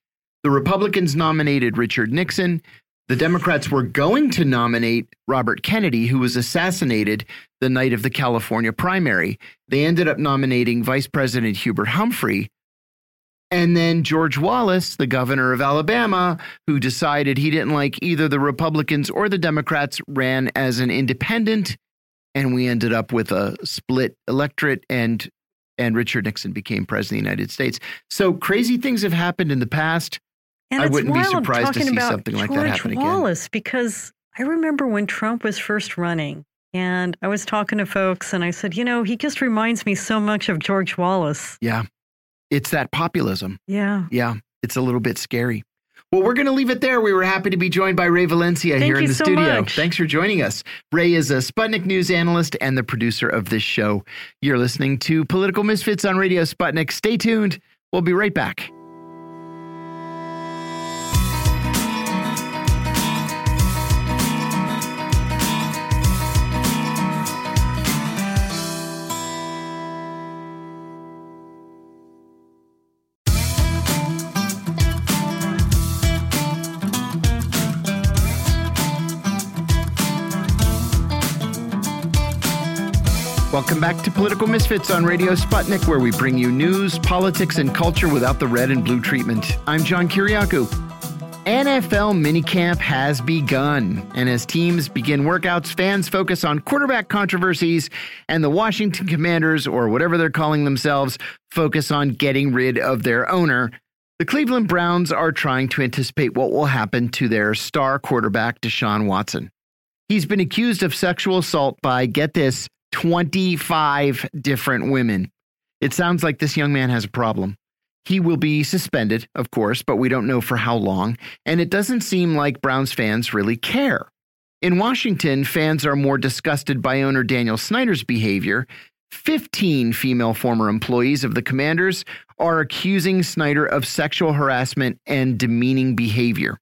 The Republicans nominated Richard Nixon. The Democrats were going to nominate Robert Kennedy, who was assassinated the night of the California primary. They ended up nominating Vice President Hubert Humphrey. And then George Wallace, the governor of Alabama, who decided he didn't like either the Republicans or the Democrats, ran as an independent. And we ended up with a split electorate and and Richard Nixon became president of the United States. So crazy things have happened in the past. And I wouldn't be surprised to see something like that happen again. Wallace, because I remember when Trump was first running, and I was talking to folks, and I said, you know, he just reminds me so much of George Wallace. Yeah. It's that populism. Yeah. Yeah. It's a little bit scary. Well, we're going to leave it there. We were happy to be joined by Rae Valencia Thank here in the so studio. much. Thanks for joining us. Rae is a Sputnik News analyst and the producer of this show. You're listening to Political Misfits on Radio Sputnik. Stay tuned. We'll be right back. Welcome back to Political Misfits on Radio Sputnik, where we bring you news, politics, and culture without the red and blue treatment. I'm John Kiriakou. NFL minicamp has begun, and as teams begin workouts, fans focus on quarterback controversies, and the Washington Commanders, or whatever they're calling themselves, focus on getting rid of their owner. The Cleveland Browns are trying to anticipate what will happen to their star quarterback, Deshaun Watson. He's been accused of sexual assault by, get this, 25 different women. It sounds like this young man has a problem. He will be suspended, of course, but we don't know for how long, and it doesn't seem like Browns fans really care. In Washington, fans are more disgusted by owner Daniel Snyder's behavior. 15 female former employees of the Commanders are accusing Snyder of sexual harassment and demeaning behavior.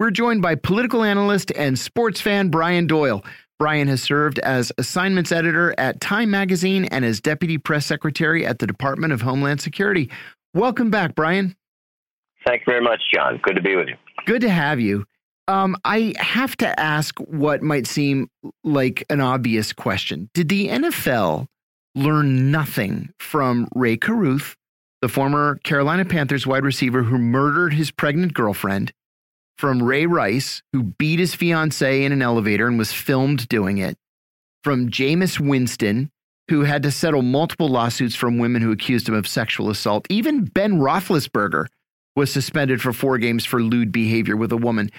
We're joined by political analyst and sports fan Brian Doyle. Brian has served as assignments editor at Time Magazine and as deputy press secretary at the Department of Homeland Security. Welcome back, Brian. Thank you very much, John. Good to be with you. Good to have you. Um, I have to ask what might seem like an obvious question. Did the NFL learn nothing from Rae Carruth, the former Carolina Panthers wide receiver who murdered his pregnant girlfriend, from Ray Rice, who beat his fiancee in an elevator and was filmed doing it, from Jameis Winston, who had to settle multiple lawsuits from women who accused him of sexual assault. Even Ben Roethlisberger was suspended for four games for lewd behavior with a woman.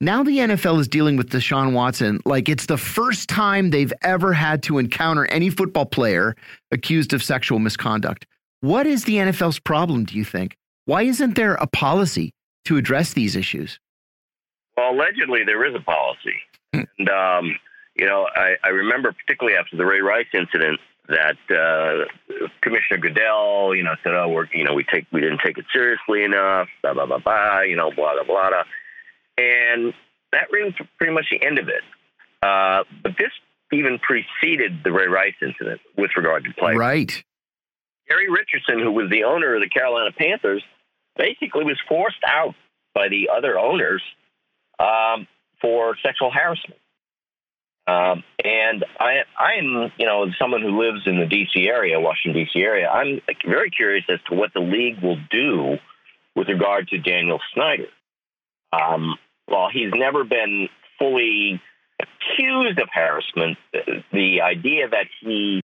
Now the NFL is dealing with Deshaun Watson like it's the first time they've ever had to encounter any football player accused of sexual misconduct. What is the NFL's problem, do you think? Why isn't there a policy to address these issues? Well, allegedly there is a policy, and um, you know, I, I remember particularly after the Ray Rice incident that uh, Commissioner Goodell, you know, said, "Oh, we're, you know, we take we didn't take it seriously enough." Blah blah blah blah. You know, blah blah blah. blah. And that was pretty much the end of it. Uh, but this even preceded the Ray Rice incident with regard to play. Right. Gary Richardson, who was the owner of the Carolina Panthers, basically was forced out by the other owners um, for sexual harassment. Um, and I, I'm, you know, someone who lives in the D.C. area, Washington D.C. area. I'm very curious as to what the league will do with regard to Daniel Snyder. Um, while he's never been fully accused of harassment, the idea that he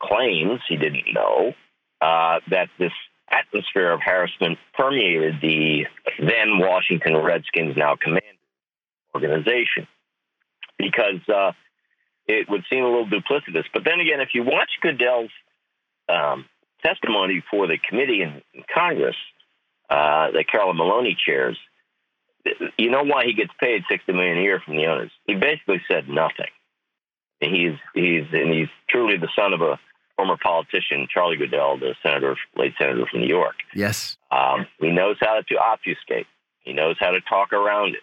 claims he didn't know uh, that this atmosphere of harassment permeated the then Washington Redskins, now Commanders organization, because uh, it would seem a little duplicitous. But then again, if you watch Goodell's um, testimony for the committee in, in Congress uh, that Carolyn Maloney chairs, you know why he gets paid sixty million a year from the owners. He basically said nothing. He's he's and he's truly the son of a former politician, Charlie Goodell, the senator, late senator from New York. Yes, um, he knows how to obfuscate. He knows how to talk around it.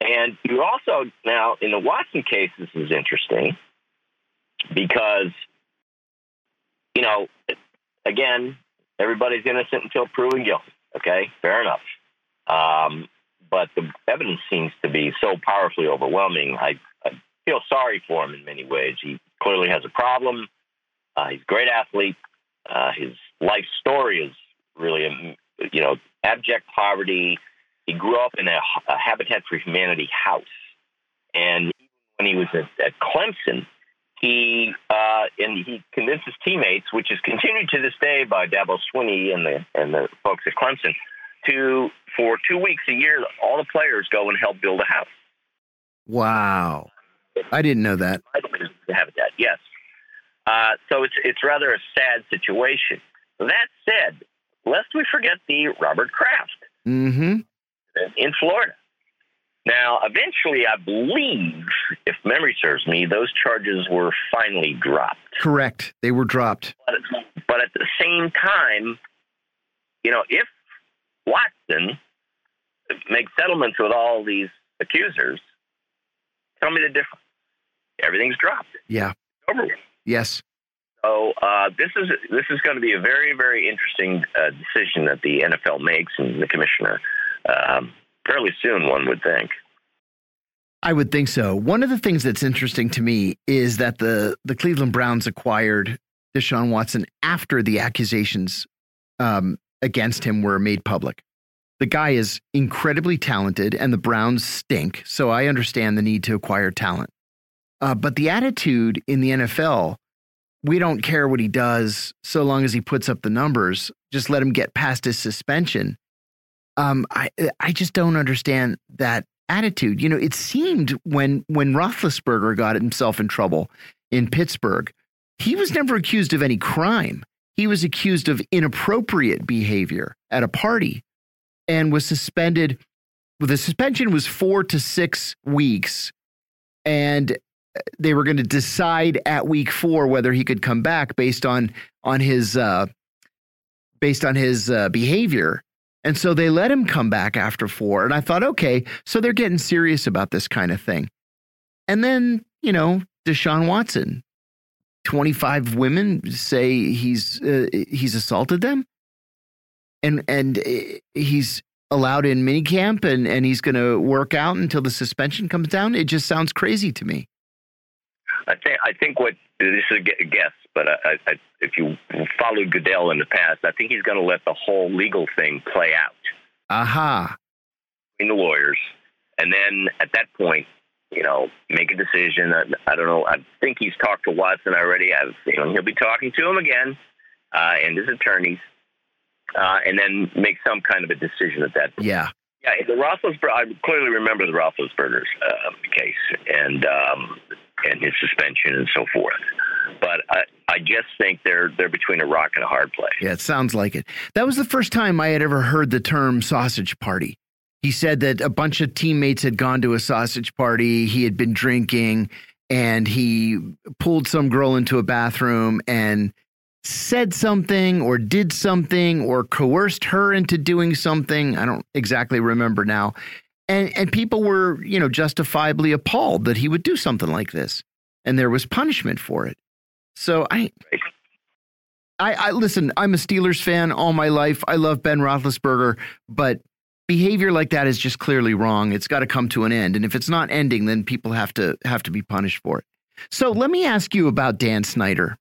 And you also now in the Watson case, this is interesting because you know, again, everybody's innocent until proven guilty. Okay, fair enough. Um, but the evidence seems to be so powerfully overwhelming. I, I feel sorry for him in many ways. He clearly has a problem. Uh, he's a great athlete. Uh, his life story is really, you know, abject poverty. He grew up in a, a Habitat for Humanity house, and when he was at, at Clemson, he uh, and he convinced his teammates, which is continued to this day by Dabo Swinney and the and the folks at Clemson, to for two weeks a year, all the players go and help build a house. Wow, I didn't know that. Habitat, yes. Uh, so it's it's rather a sad situation. That said, lest we forget the Robert Kraft mm-hmm. in Florida. Now, eventually, I believe, if memory serves me, those charges were finally dropped. Correct. They were dropped. But, but at the same time, you know, if Watson makes settlements with all these accusers, tell me the difference. Everything's dropped. Yeah. Over with. Yes. So uh, this is this is going to be a very very interesting uh, decision that the NFL makes and the commissioner um, fairly soon. One would think. I would think so. One of the things that's interesting to me is that the the Cleveland Browns acquired Deshaun Watson after the accusations um, against him were made public. The guy is incredibly talented, and the Browns stink. So I understand the need to acquire talent. Uh, but the attitude in the NFL, we don't care what he does so long as he puts up the numbers. Just let him get past his suspension. Um, I I just don't understand that attitude. You know, it seemed when when Roethlisberger got himself in trouble in Pittsburgh, he was never accused of any crime. He was accused of inappropriate behavior at a party and was suspended. The suspension was four to six weeks, and they were going to decide at week four whether he could come back based on on his uh, based on his uh, behavior. And so they let him come back after four. And I thought, okay, so they're getting serious about this kind of thing. And then, you know, Deshaun Watson, 25 women say he's uh, he's assaulted them. And and uh, he's allowed in minicamp and and he's going to work out until the suspension comes down. It just sounds crazy to me. I think I think what this is a guess, but I, I, if you followed Goodell in the past, I think he's going to let the whole legal thing play out. Aha. In the lawyers, and then at that point, you know, make a decision. I, I don't know. I think he's talked to Watson already. I've, you know, he'll be talking to him again, uh, and his attorneys, uh, and then make some kind of a decision at that. Point. Yeah. Yeah, the Roethlisberger. I clearly remember the Roethlisberger's uh, case, and um, and his suspension and so forth. But I, I just think they're they're between a rock and a hard place. Yeah, it sounds like it. That was the first time I had ever heard the term sausage party. He said that a bunch of teammates had gone to a sausage party. He had been drinking and he pulled some girl into a bathroom and said something or did something or coerced her into doing something. I don't exactly remember now and and people were you know justifiably appalled that he would do something like this and there was punishment for it so i I, I listen i'm a steelers fan all my life i love ben roethlisberger but behavior like that is just clearly wrong. It's got to come to an end. And if it's not ending, then people have to have to be punished for it. So let me ask you about Dan Snyder.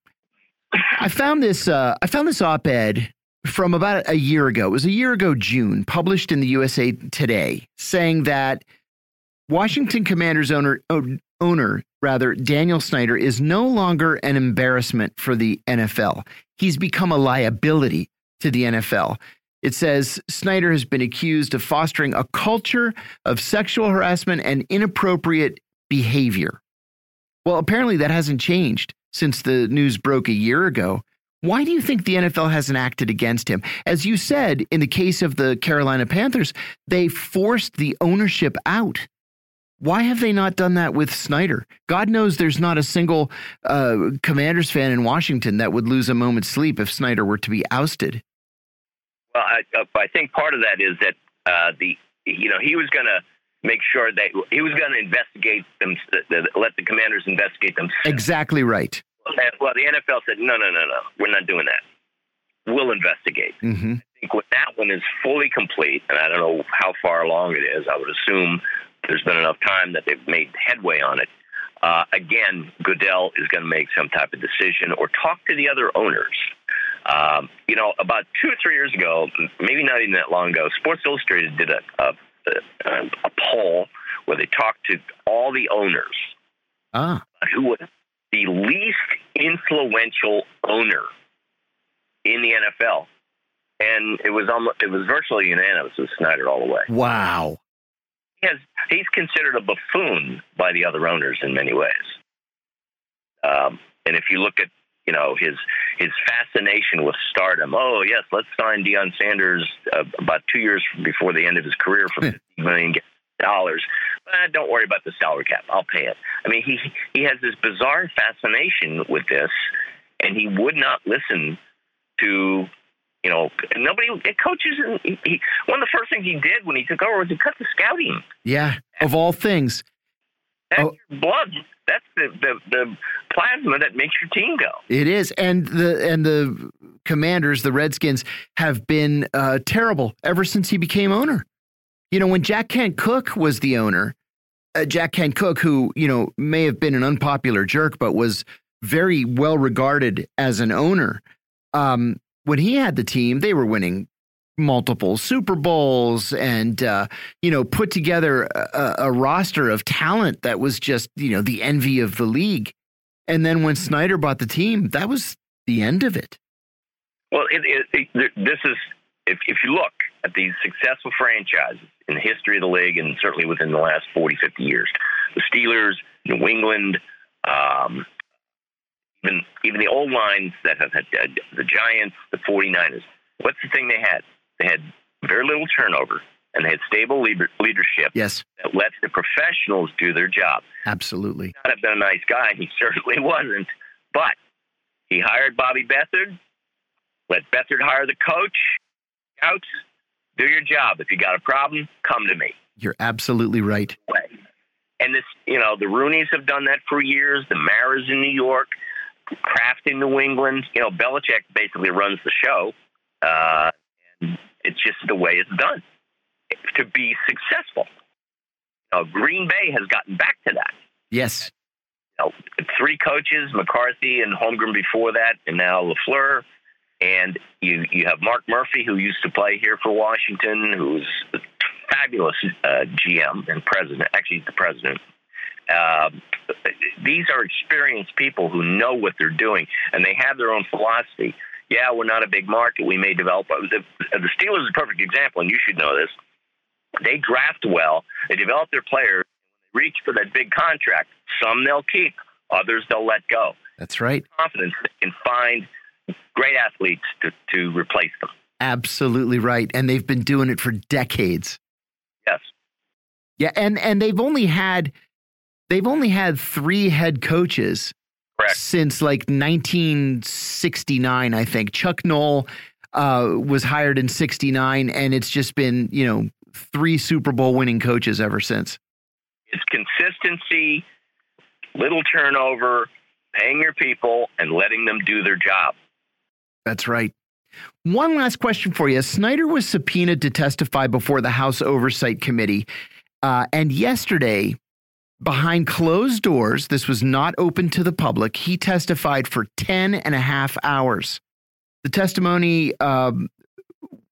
I found this uh, I found this op-ed from about a year ago. It was a year ago, June, published in the USA Today, saying that Washington Commanders owner owner rather Daniel Snyder is no longer an embarrassment for the NFL. He's become a liability to the NFL. It says Snyder has been accused of fostering a culture of sexual harassment and inappropriate behavior. Well, apparently that hasn't changed since the news broke a year ago. Why do you think the NFL hasn't acted against him? As you said, in the case of the Carolina Panthers, they forced the ownership out. Why have they not done that with Snyder? God knows there's not a single uh, Commanders fan in Washington that would lose a moment's sleep if Snyder were to be ousted. Well, I, uh, I think part of that is that uh, the you know he was going to make sure that he was going to investigate them, let the Commanders investigate them. Exactly right. Well, the NFL said no, no, no, no, we're not doing that. We'll investigate. Mm -hmm. I think when that one is fully complete, and I don't know how far along it is, I would assume there's been enough time that they've made headway on it. Uh, again, Goodell is going to make some type of decision or talk to the other owners. Um, you know, about two or three years ago, maybe not even that long ago, Sports Illustrated did a, a, a, a poll where they talked to all the owners ah. who was the least influential owner in the NFL, and it was almost it was virtually unanimous with Snyder all the way. Wow has he's considered a buffoon by the other owners in many ways. Um, and if you look at you know his his fascination with stardom, oh yes, let's sign Deion Sanders uh, about two years before the end of his career for fifty million dollars. Uh, don't worry about the salary cap. I'll pay it. I mean, he he has this bizarre fascination with this, and he would not listen to you know, nobody coaches. And he, he, one of the first things he did when he took over was to cut the scouting. Yeah, of all things. That's oh. your blood. That's the, the the plasma that makes your team go. It is, and the and the Commanders, the Redskins, have been uh, terrible ever since he became owner. You know, when Jack Kent Cooke was the owner, uh, Jack Kent Cooke, who you know may have been an unpopular jerk, but was very well regarded as an owner. Um, when he had the team, they were winning multiple Super Bowls and uh, you know put together a, a, roster of talent that was just you know the envy of the league. And then when Snyder bought the team, that was the end of it. Well, it, it, it, this is if if you look at these successful franchises in the history of the league, and certainly within the last 40, 50 years, the Steelers, New England, um, even even the old lines that have had uh, the Giants, the 49ers. What's the thing they had? They had very little turnover and they had stable leadership. Yes, that lets the professionals do their job. Absolutely. Not have been a nice guy. He certainly wasn't. But he hired Bobby Beathard. Let Beathard hire the coach. Scouts, do your job. If you got a problem, come to me. You're absolutely right. And this, you know, the Rooneys have done that for years. The Maras in New York. Kraft in New England. You know, Belichick basically runs the show. Uh, and it's just the way it's done to be successful. You know, Green Bay has gotten back to that. Yes. You know, three coaches, McCarthy and Holmgren before that, and now LaFleur. And you you have Mark Murphy, who used to play here for Washington, who's a fabulous uh, GM and president. Actually, he's the president uh, these are experienced people who know what they're doing and they have their own philosophy. Yeah, we're not a big market. We may develop. The, the Steelers is a perfect example, and you should know this. They draft well. They develop their players. Reach for that big contract. Some they'll keep. Others they'll let go. That's right. Confidence they can find great athletes to, to replace them. Absolutely right. And they've been doing it for decades. Yes. Yeah, and and they've only had they've only had three head coaches Correct. since like 1969, I think. Chuck Noll uh, was hired in 69, and it's just been, you know, three Super Bowl winning coaches ever since. It's consistency, little turnover, paying your people, and letting them do their job. That's right. One last question for you. Snyder was subpoenaed to testify before the House Oversight Committee. Uh, and yesterday, behind closed doors, this was not open to the public, he testified for 10 and a half hours. The testimony, um,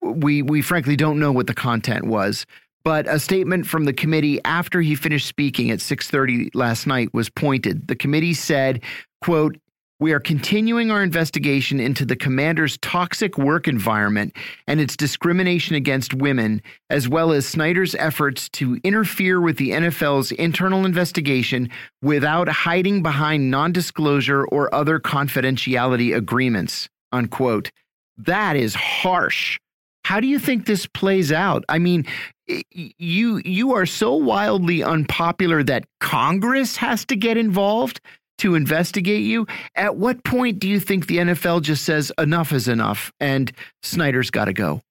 we, we frankly don't know what the content was, but a statement from the committee after he finished speaking at 6:30 last night was pointed. The committee said, quote, we are continuing our investigation into the commander's toxic work environment and its discrimination against women, as well as Snyder's efforts to interfere with the NFL's internal investigation without hiding behind non disclosure or other confidentiality agreements. Unquote. That is harsh. How do you think this plays out? I mean, you you are so wildly unpopular that Congress has to get involved to investigate you. At what point do you think the NFL just says enough is enough and Snyder's got to go?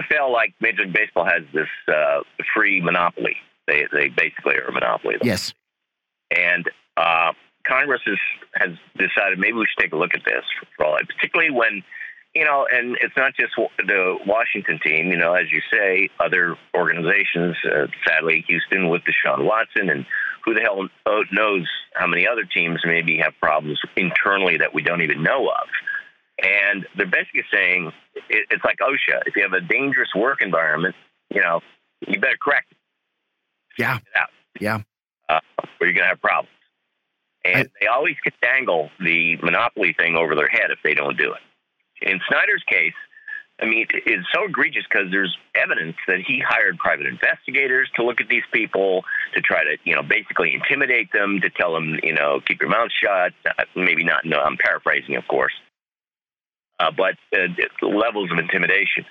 NFL, like Major League Baseball, has this uh, free monopoly. They they basically are a monopoly. Yes. And uh, Congress has, has decided maybe we should take a look at this, for all, particularly when you know, and it's not just the Washington team. You know, as you say, other organizations. Uh, sadly, Houston with Deshaun Watson, and who the hell knows how many other teams maybe have problems internally that we don't even know of. And they're basically saying it, it's like OSHA. If you have a dangerous work environment, you know, you better correct it. Yeah. It yeah. Uh, or you're going to have problems. And I, they always can dangle the monopoly thing over their head if they don't do it. In Snyder's case, I mean, it's so egregious because there's evidence that he hired private investigators to look at these people to try to, you know, basically intimidate them, to tell them, you know, keep your mouth shut. Maybe not. No, I'm paraphrasing, of course, uh, but uh, levels of intimidation.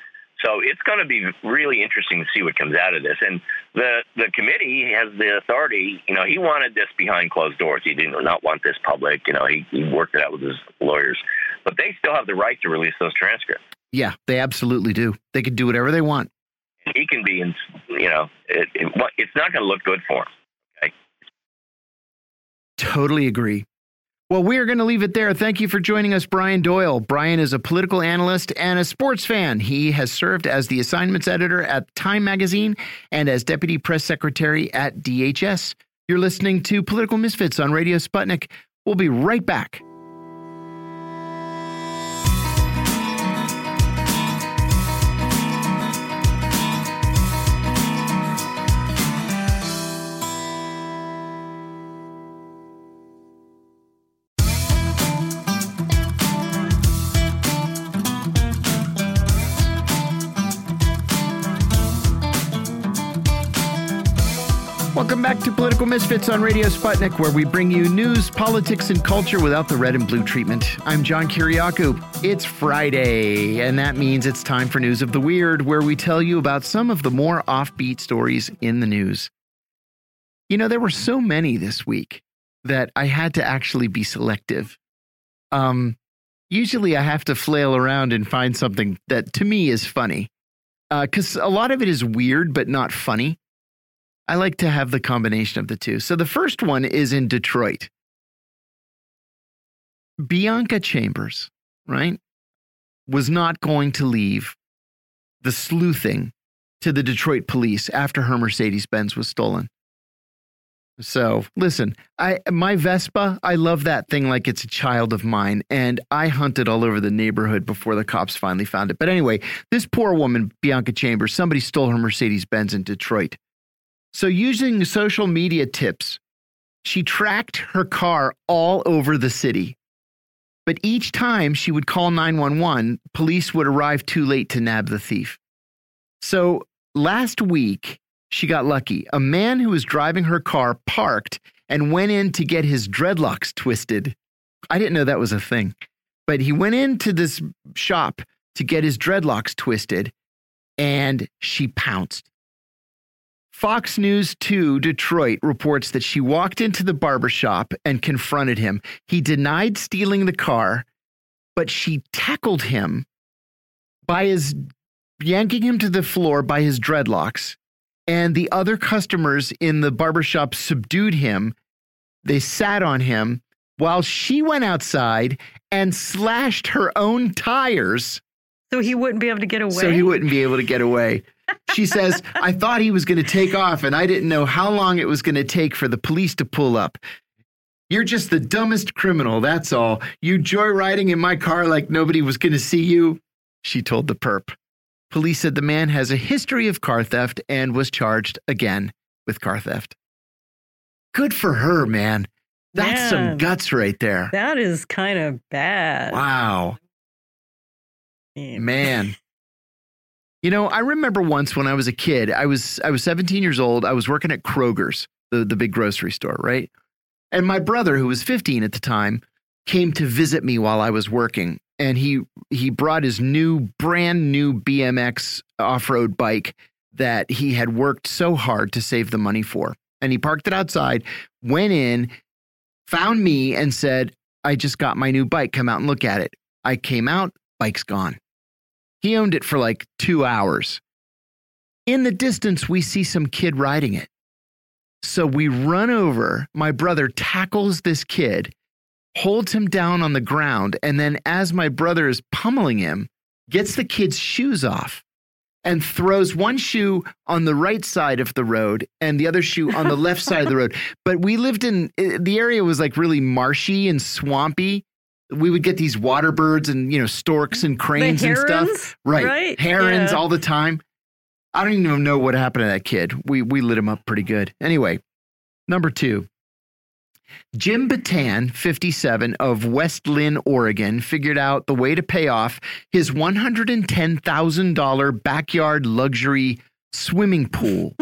So it's going to be really interesting to see what comes out of this. And the the committee has the authority. You know, he wanted this behind closed doors. He did not want this public. You know, he, he worked it out with his lawyers but they still have the right to release those transcripts. Yeah, they absolutely do. They can do whatever they want. He can be, in, you know, it, it, it's not going to look good for him. Okay? Totally agree. Well, we are going to leave it there. Thank you for joining us, Brian Doyle. Brian is a political analyst and a sports fan. He has served as the assignments editor at Time Magazine and as deputy press secretary at DHS. You're listening to Political Misfits on Radio Sputnik. We'll be right back. Back to Political Misfits on Radio Sputnik, where we bring you news, politics, and culture without the red and blue treatment. I'm John Kiriakou. It's Friday, and that means it's time for News of the Weird, where we tell you about some of the more offbeat stories in the news. You know, there were so many this week that I had to actually be selective. Um, usually I have to flail around and find something that to me is funny. Because uh, a lot of it is weird, but not funny. I like to have the combination of the two. So the first one is in Detroit. Bianca Chambers, right, was not going to leave the sleuthing to the Detroit police after her Mercedes Benz was stolen. So listen, I my Vespa, I love that thing like it's a child of mine, and I hunted all over the neighborhood before the cops finally found it. But anyway, this poor woman, Bianca Chambers, somebody stole her Mercedes Benz in Detroit. So, using social media tips, she tracked her car all over the city. But each time she would call 911, police would arrive too late to nab the thief. So, last week, she got lucky. A man who was driving her car parked and went in to get his dreadlocks twisted. I didn't know that was a thing. But he went into this shop to get his dreadlocks twisted and she pounced. Fox News 2 Detroit reports that she walked into the barber shop and confronted him. He denied stealing the car, but she tackled him by his yanking him to the floor by his dreadlocks. And the other customers in the barbershop subdued him. They sat on him while she went outside and slashed her own tires So he wouldn't be able to get away. So he wouldn't be able to get away. She says, I thought he was going to take off and I didn't know how long it was going to take for the police to pull up. You're just the dumbest criminal, that's all. You joyriding in my car like nobody was going to see you, she told the perp. Police said the man has a history of car theft and was charged again with car theft. Good for her, man. That's Man. some guts right there. That is kind of bad. Wow. Man. You know, I remember once when I was a kid, I was I was 17 years old, I was working at Kroger's, the, the big grocery store, right? And my brother, who was 15 at the time, came to visit me while I was working. And he he brought his new brand new BMX off-road bike that he had worked so hard to save the money for. And he parked it outside, went in, found me and said, I just got my new bike. Come out and look at it. I came out, bike's gone. He owned it for like two hours. In the distance, we see some kid riding it. So we run over. My brother tackles this kid, holds him down on the ground, and then, as my brother is pummeling him, gets the kid's shoes off and throws one shoe on the right side of the road and the other shoe on the left side of the road. But we lived in eh, the area was like really marshy and swampy. We would get these water birds and you know storks and cranes and stuff. Right. right? Herons Yeah. all the time. I don't even know what happened to that kid. We we lit him up pretty good. Anyway, number 2. Jim Batan, 57 of West Linn, Oregon, figured out the way to pay off his $110,000 backyard luxury swimming pool.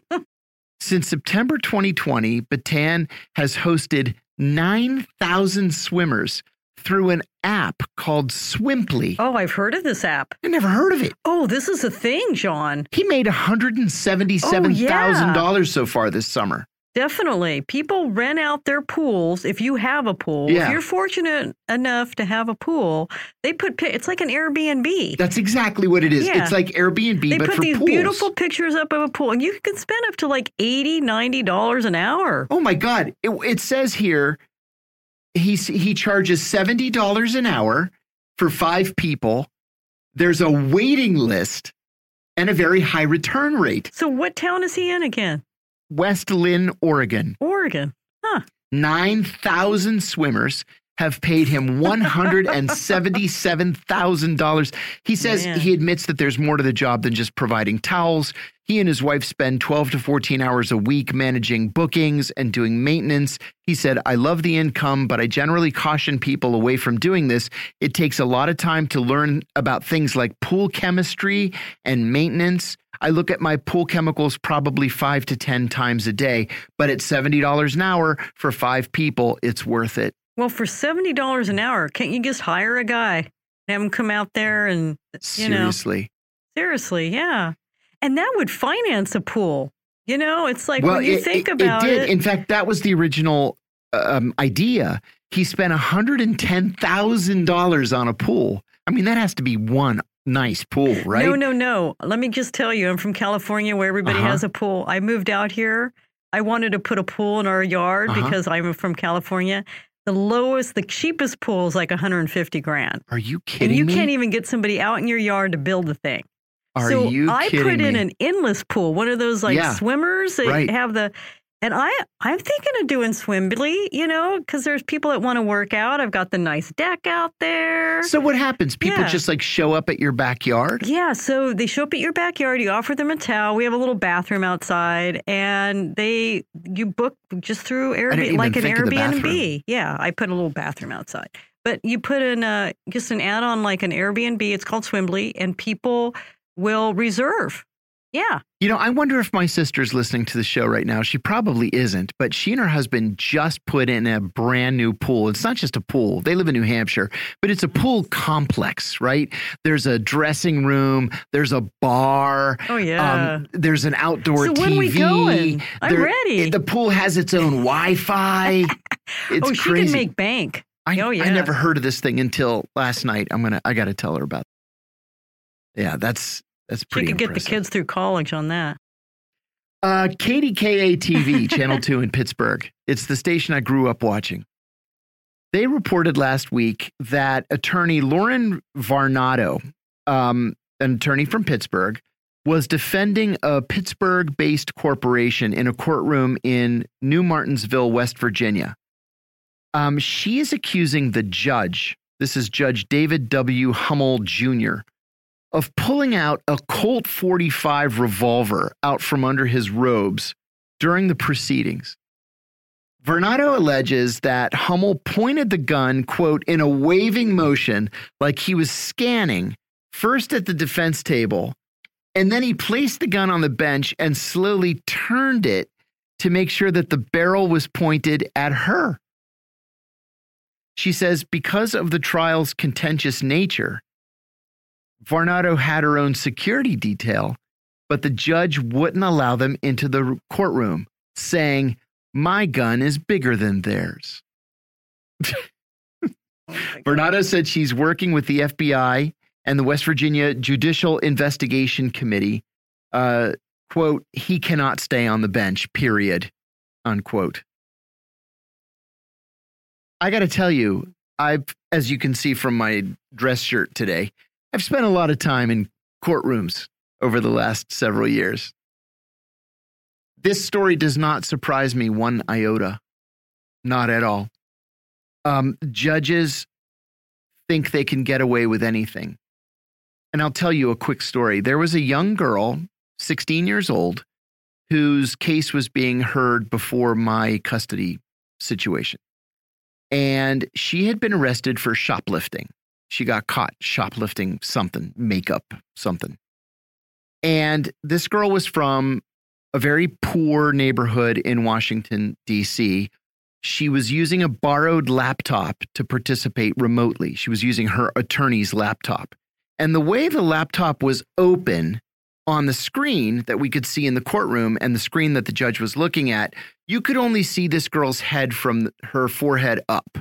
Since September 2020, Batan has hosted 9,000 swimmers through an app called Swimply. Oh, I've heard of this app. I never heard of it. Oh, this is a thing, John. He made $177,000 so far this summer. Definitely. People rent out their pools if you have a pool. Yeah. If you're fortunate enough to have a pool, they put it's like an Airbnb. That's exactly what it is. Yeah. It's like Airbnb, they but put for these pools. beautiful pictures up of a pool and you can spend up to like 80 90 dollars an hour Oh my God! It, it says here he's he charges seventy dollars an hour for five people. There's a waiting list and a very high return rate. so what town is he in again West Linn, Oregon. oregon huh Nine thousand swimmers have paid him one hundred and seventy-seven thousand dollars. He says Man. he admits that there's more to the job than just providing towels. He and his wife spend 12 to 14 hours a week managing bookings and doing maintenance. He said, I love the income, but I generally caution people away from doing this. It takes a lot of time to learn about things like pool chemistry and maintenance. I look at my pool chemicals probably five to 10 times a day, but at $70 an hour for five people, it's worth it. Well for 70 dollars an hour can't you just hire a guy and have him come out there and you know Seriously. seriously yeah and that would finance a pool you know it's like well, when you it, think it- about it it. In fact, that was the original um, idea. He spent $110,000 on a pool. I mean, that has to be one nice pool, right? No, no, no. Let me just tell you, I'm from California where everybody Uh-huh. has a pool. I moved out here. I wanted to put a pool in our yard Uh-huh. because I'm from California. The lowest, the cheapest pool is like 150 grand. Are you kidding And you me? can't even get somebody out in your yard to build the thing. Are so you I put in me? an endless pool, one of those like Yeah. swimmers that Right. have the and I I'm thinking of doing Swimply, you know, because there's people that want to work out. I've got the nice deck out there. So what happens? People Yeah. just like show up at your backyard? Yeah, so they show up at your backyard. You offer them a towel. We have a little bathroom outside, and they you book just through Airbnb, like an think of the Airbnb. Yeah, I put a little bathroom outside, but you put in a just an add-on like an Airbnb. It's called Swimply, and people will reserve. Yeah, You know, I wonder if my sister's listening to the show right now. She probably isn't, but she and her husband just put in a brand new pool. It's not just a pool. They live in New Hampshire, but it's a pool complex, right? There's a dressing room, there's a bar. Oh, yeah. Um, there's an outdoor So TV. when we going? I'm ready. The pool has its own Wi-Fi. It's oh, she crazy. can make bank. I, oh yeah, I never heard of this thing until last night. I'm gonna. I got to tell her about. It. Yeah, that's that's She pretty could get the kids through college on that. Uh, KDKA TV, Channel 2 in Pittsburgh. It's the station I grew up watching. They reported last week that attorney Lauren Varnado um, an attorney from Pittsburgh, was defending a Pittsburgh based corporation in a courtroom in New Martinsville, West Virginia. Um, she is accusing the judge, this is Judge David W. Hummel Jr., of pulling out a Colt 45 revolver out from under his robes during the proceedings. Varnado alleges that Hummel pointed the gun, quote, in a waving motion like he was scanning, first at the defense table, and then he placed the gun on the bench and slowly turned it to make sure that the barrel was pointed at her. She says because of the trial's contentious nature, Varnado had her own security detail, but the judge wouldn't allow them into the courtroom, saying, My gun is bigger than theirs. Varnado said she's working with the FBI and the West Virginia Judicial Investigation Committee. Uh, quote, he cannot stay on the bench, period, unquote. I got to tell you, I've, as you can see from my dress shirt today, I've spent a lot of time in courtrooms over the last several years. This story does not surprise me one iota. Not at all. Um, judges think they can get away with anything. And I'll tell you a quick story. There was a young girl, 16 years old, whose case was being heard before my custody situation. And she had been arrested for shoplifting. She got caught shoplifting something, makeup, something. And this girl was from a very poor neighborhood in Washington, D.C. She was using a borrowed laptop to participate remotely. She was using her attorney's laptop. And the way the laptop was open on the screen that we could see in the courtroom and the screen that the judge was looking at, you could only see this girl's head from her forehead up.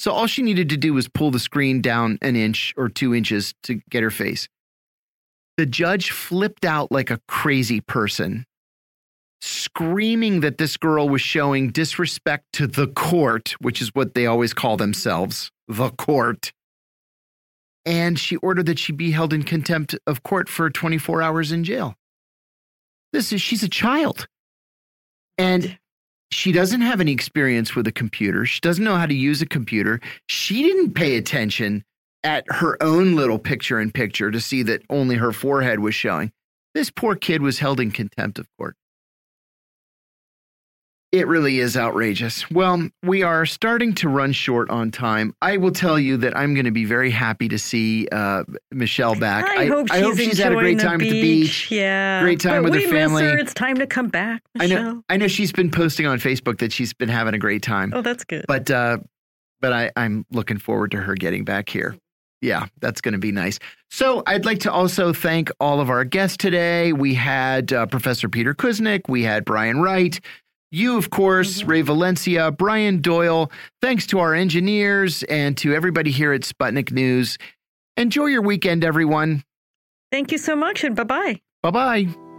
So all she needed to do was pull the screen down an inch or two inches to get her face. The judge flipped out like a crazy person, screaming that this girl was showing disrespect to the court, which is what they always call themselves the court and she ordered that she be held in contempt of court for 24 hours in jail. This is she's a child. And she doesn't have any experience with a computer. She doesn't know how to use a computer. She didn't pay attention at her own little picture in picture to see that only her forehead was showing. This poor kid was held in contempt of court. It really is outrageous. Well, we are starting to run short on time. I will tell you that I'm going to be very happy to see uh, Michelle back. I, I hope she's, I hope she's had a great time beach. at the beach. Yeah, great time but with her family. Her. It's time to come back. Michelle. I know. I know she's been posting on Facebook that she's been having a great time. Oh, that's good. But uh, but I, I'm looking forward to her getting back here. Yeah, that's going to be nice. So I'd like to also thank all of our guests today. We had uh, Professor Peter Kuznick. We had Brian Wright. You, of course, mm-hmm. Rae Valencia, Brian Doyle. Thanks to our engineers and to everybody here at Sputnik News. Enjoy your weekend, everyone. Thank you so much, and bye bye. Bye bye.